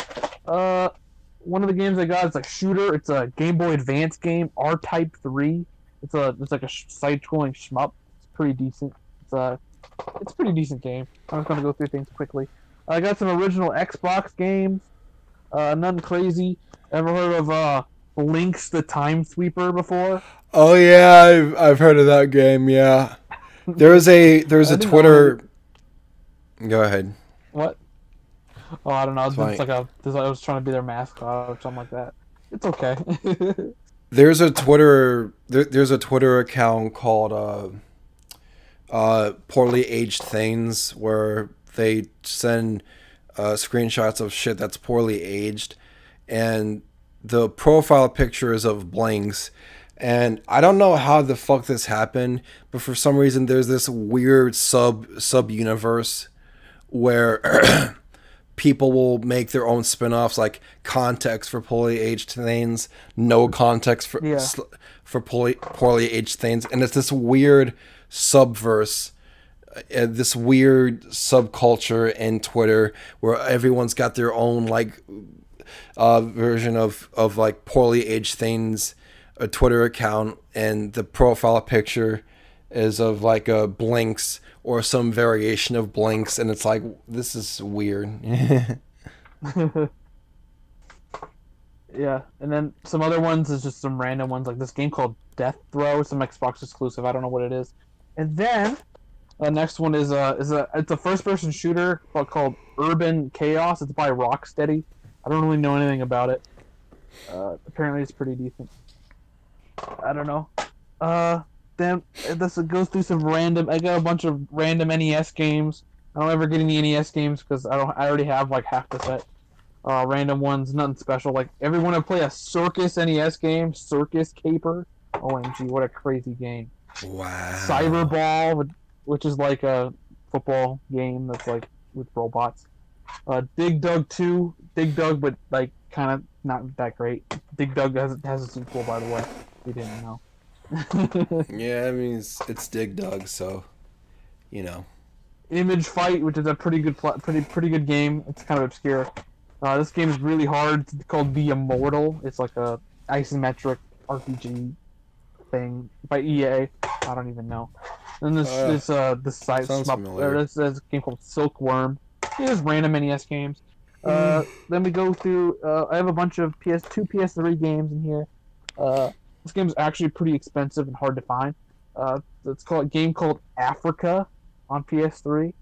Uh, one of the games I got is like Shooter. It's a Game Boy Advance game, R Type Three. It's a it's like a sh- side-scrolling shmup. It's pretty decent. It's a it's a pretty decent game. I'm just gonna go through things quickly. I got some original Xbox games. Uh, nothing crazy. Ever heard of uh Blinx the Time Sweeper before? Oh yeah, I've I've heard of that game. Yeah. There was a there's I a Twitter. Go ahead. What? Oh, I don't know. It's, It's like a. It's like I was trying to be their mascot or something like that. It's okay. There's a Twitter there, there's a Twitter account called uh uh poorly aged things where they send uh, screenshots of shit that's poorly aged and the profile picture is of blanks and I don't know how the fuck this happened but for some reason there's this weird sub sub universe where people will make their own spin-offs like context for poorly aged things no context for Yeah. sl- for poorly, poorly aged things and it's this weird subverse uh, this weird subculture in twitter where everyone's got their own like uh, version of of like poorly aged things a twitter account and the profile picture is of like a Blinx or some variation of Blinx and it's like this is weird yeah, and then some other ones is just some random ones like this game called Death Throw, some Xbox exclusive. I don't know what it is. And then the next one is a is a it's a first person shooter called Urban Chaos. It's by Rocksteady. I don't really know anything about it. Uh, apparently, it's pretty decent. I don't know. Uh, then this goes through some random. I got a bunch of random NES games. I don't ever get any NES games because I don't. I already have like half the set. Uh, random ones, nothing special. Like everyone to play a Circus NES game, Circus Caper. OMG, what a crazy game! wow Cyberball, which is like a football game that's like with robots. Uh, Dig Dug 2, Dig Dug, but like kind of not that great. Dig Dug has has a sequel, by the way. We didn't know. yeah i mean it's, it's dig dug so you know Image Fight, which is a pretty good, pl- pretty pretty good game. It's kind of obscure. Uh, this game is really hard. It's called The Immortal. It's like a isometric RPG thing by EA. I don't even know. And this Uh, this uh this side sounds shmup- familiar. uh, this, this game called Silkworm. There's random NES games. Uh, then we go through. Uh, I have a bunch of PS2, PS3 games in here. Uh, this game is actually pretty expensive and hard to find. Uh, it's called a game called Africa on PS3.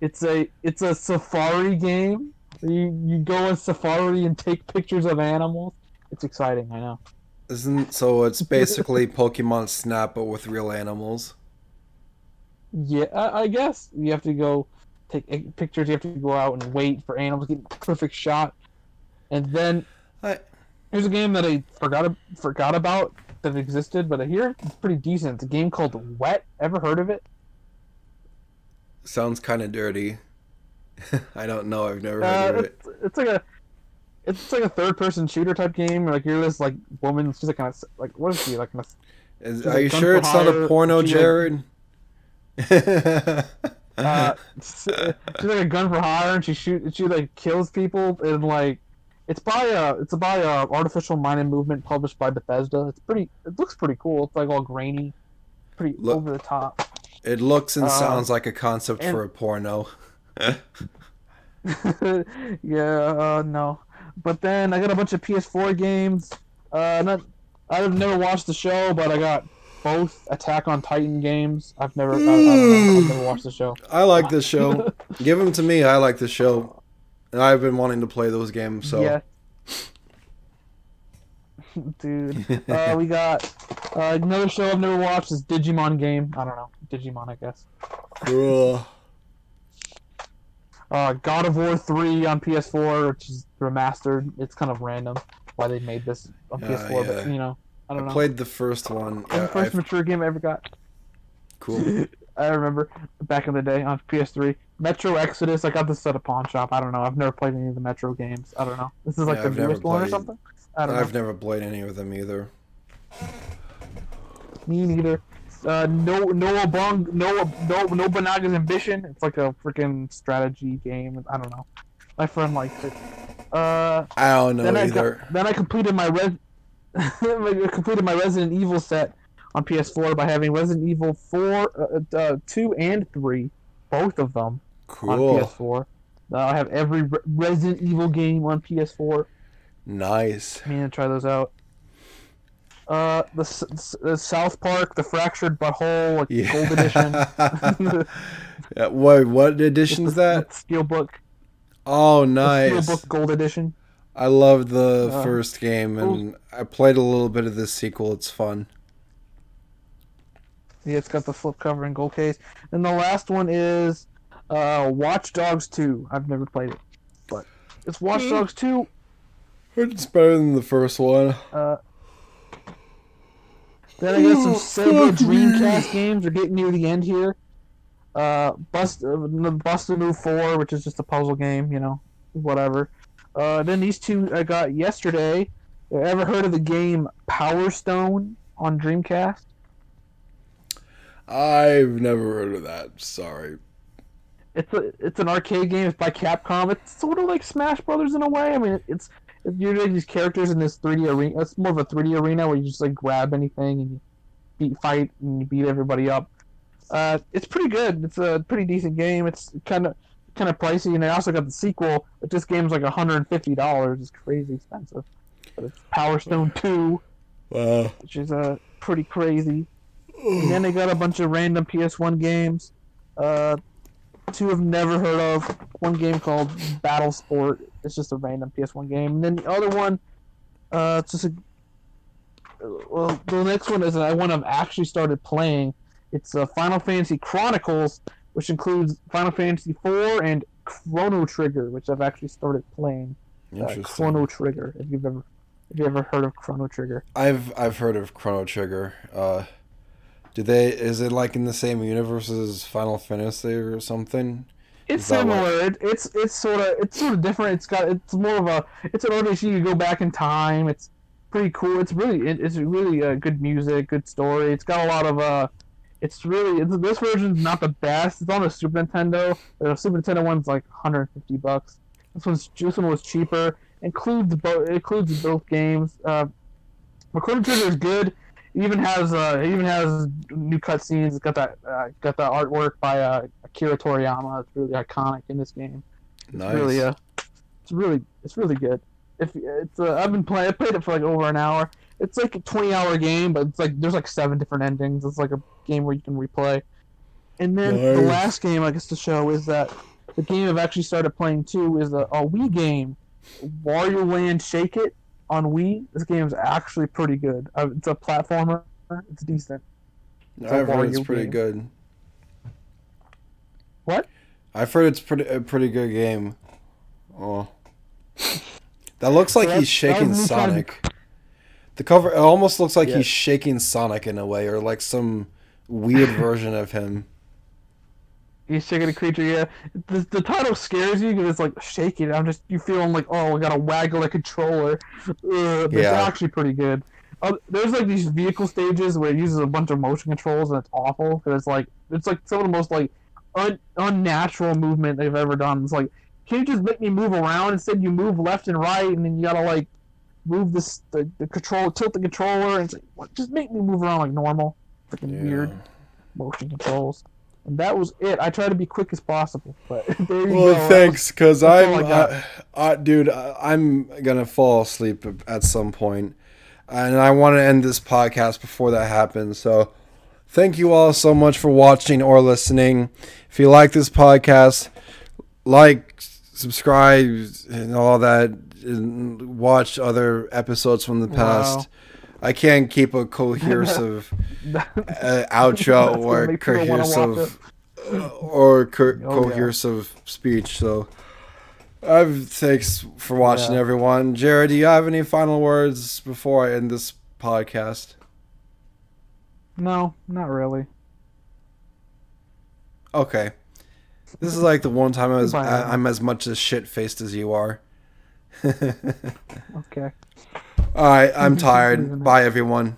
It's a it's a safari game. You you go on safari and take pictures of animals. It's exciting, I know. isn't so it's basically pokemon snap but with real animals Yeah, I, I guess you have to go take eh, pictures. You have to go out and wait for animals to get a perfect shot, and then I- here's a game that I forgot forgot about that existed, but I hear it's pretty decent. It's a game called Wet. Ever heard of it? sounds kind of dirty i don't know i've never Uh, heard of it it's, it's like a it's like a third person shooter type game. Like you're this like woman. She's like kind of like what is she like? Kind Is, are like you sure for it's not a porno, she, like- Jared? of, uh, she's like a gun for hire, and she shoot she like kills people, and like It's by a it's by a Artificial Mind and Movement, published by Bethesda. It's pretty. It looks pretty cool. It's like all grainy, pretty Look- over the top. It looks and Uh, sounds like a concept and- for a porno. yeah, uh, no. But then I got a bunch of PS4 games. Uh, not. I've never watched the show, but I got both Attack on Titan games. I've never. I, I know. I've never watched the show. I like this show. Give them to me. I like this show. And I've been wanting to play those games, so Yeah. Dude, uh, we got uh, another show I've never watched is Digimon game. I don't know, Digimon, I guess. Ugh. Uh, God of War three on PS4, which is remastered. It's kind of random why they made this on Uh, PS4, but you know, I I know. played the first one. It's the 1st I've- mature game I ever got. cool. I remember back in the day on PS3. Metro Exodus, I got this at a pawn shop. I don't know. I've never played any of the Metro games. I don't know. This is like Yeah, the I've newest one or something. I don't know. I've never played any of them either. Me neither. Uh, no, Noah Bong, Noah, no, Nobunaga's Ambition. It's like a freaking strategy game. I don't know. My friend likes it. Uh, I don't know then I either. got, then I completed my res, I completed my Resident Evil set on PS4 by having Resident Evil 4, uh, uh, 2, and 3, both of them on PS4. Uh, I have every Re- Resident Evil game on PS4. Nice. I mean, try those out. Uh, the, the South Park, the Fractured Butthole, like Yeah. Gold Edition. yeah, wait, what edition is that? Steelbook. Oh, nice. Steelbook Gold Edition. I loved the Uh, first game, and I played a little bit of the sequel. It's fun. Yeah, it's got the flip cover and gold case. And the last one is uh, Watch Dogs 2. I've never played it, but it's Watch Hmm. Dogs 2. It's better than the first one. Uh, then I got some Sega fuck me. Dreamcast games. We're getting near the end here. Uh, Bust, uh, Bust a Move 4, which is just a puzzle game, you know, whatever. Uh, then these two I got yesterday. Ever heard of the game Power Stone on Dreamcast? I've never heard of that. Sorry. It's a it's an arcade game. It's by Capcom. It's sort of like Smash Brothers in a way. I mean, it's, it's you're like these characters in this 3D arena. It's more of a 3D arena where you just like grab anything and you beat fight and you beat everybody up. Uh, it's pretty good. It's a pretty decent game. It's kind of kind of pricey, and they also got the sequel. But this game's like 150 dollars. It's crazy expensive. But it's Power Stone 2, Wow. which is uh, pretty crazy. And then they got a bunch of random PS1 games. Uh, two I've never heard of. One game called Battle Sport. It's just a random PS1 game. And then the other one, uh, it's just a. Well, the next one is one I've actually started playing. It's uh, Final Fantasy Chronicles, which includes Final Fantasy IV and Chrono Trigger, which I've actually started playing. Uh, Chrono Trigger. If you've ever, if you ever heard of Chrono Trigger. I've I've heard of Chrono Trigger. Uh, do they? Is it like in the same universe as Final Fantasy or something? It's Is that what- similar. It, it's it's sort of it's sort of different. It's got it's more of a it's an RPG. You go back in time. It's pretty cool. It's really it, it's really uh, good music, good story. It's got a lot of uh. It's really it's, this version's not the best. It's on the Super Nintendo. The Super Nintendo one's like 150 bucks. This one's this one was cheaper. Includes both includes both games. Uh, Chrono Trigger is good. It even has uh it even has new cutscenes. It's got that uh, got that artwork by uh, Akira Toriyama. It's really iconic in this game. It's Nice. really uh, it's really it's really good. If it's uh, I've been playing, I played it for like over an hour. It's like a twenty hour game, but it's like there's like seven different endings. It's like a game where you can replay. And then the last game I guess to show is that the game I've actually started playing too is a, a Wii game, Wario Land Shake It on Wii. This game is actually pretty good. Uh, it's a platformer. It's decent. It's I've heard it's pretty game. good. What? I've heard it's pretty a pretty good game. Oh, that looks like So he's shaking was me trying Sonic. The cover it almost looks like Yeah. he's shaking Sonic in a way, or like some weird version of him. He's shaking a creature. Yeah, the, the title scares you because it's like shaking. I'm just you feeling like oh, I gotta waggle a controller. Ugh, Yeah. it's actually pretty good. Uh, there's like these vehicle stages where it uses a bunch of motion controls and it's awful because it's like it's like some of the most like un- unnatural movement they've ever done. It's like can you just make me move around instead? You move left and right, and then you gotta like move this the, the control, tilt the controller, and it's like, what? Just make me move around like normal. Freaking Yeah. weird motion controls. And that was it. I tried to be quick as possible, but there you Well, go. thanks, because I'm, I. I, I, dude, I, I'm gonna fall asleep at some point, and I want to end this podcast before that happens. So, thank you all so much for watching or listening. If you like this podcast, like, subscribe, and all that, and watch other episodes from the past. Wow. I can't keep a cohesive uh, outro or make people wanna watch cohesive or co- Oh, yeah. cohesive speech. So, I've thanks for watching, Yeah. everyone. Jared, do you have any final words before I end this podcast? No, not really. Okay, this is like the one time I was I. I'm as much as shit faced as you are. Okay. All right, I'm tired. Bye, everyone.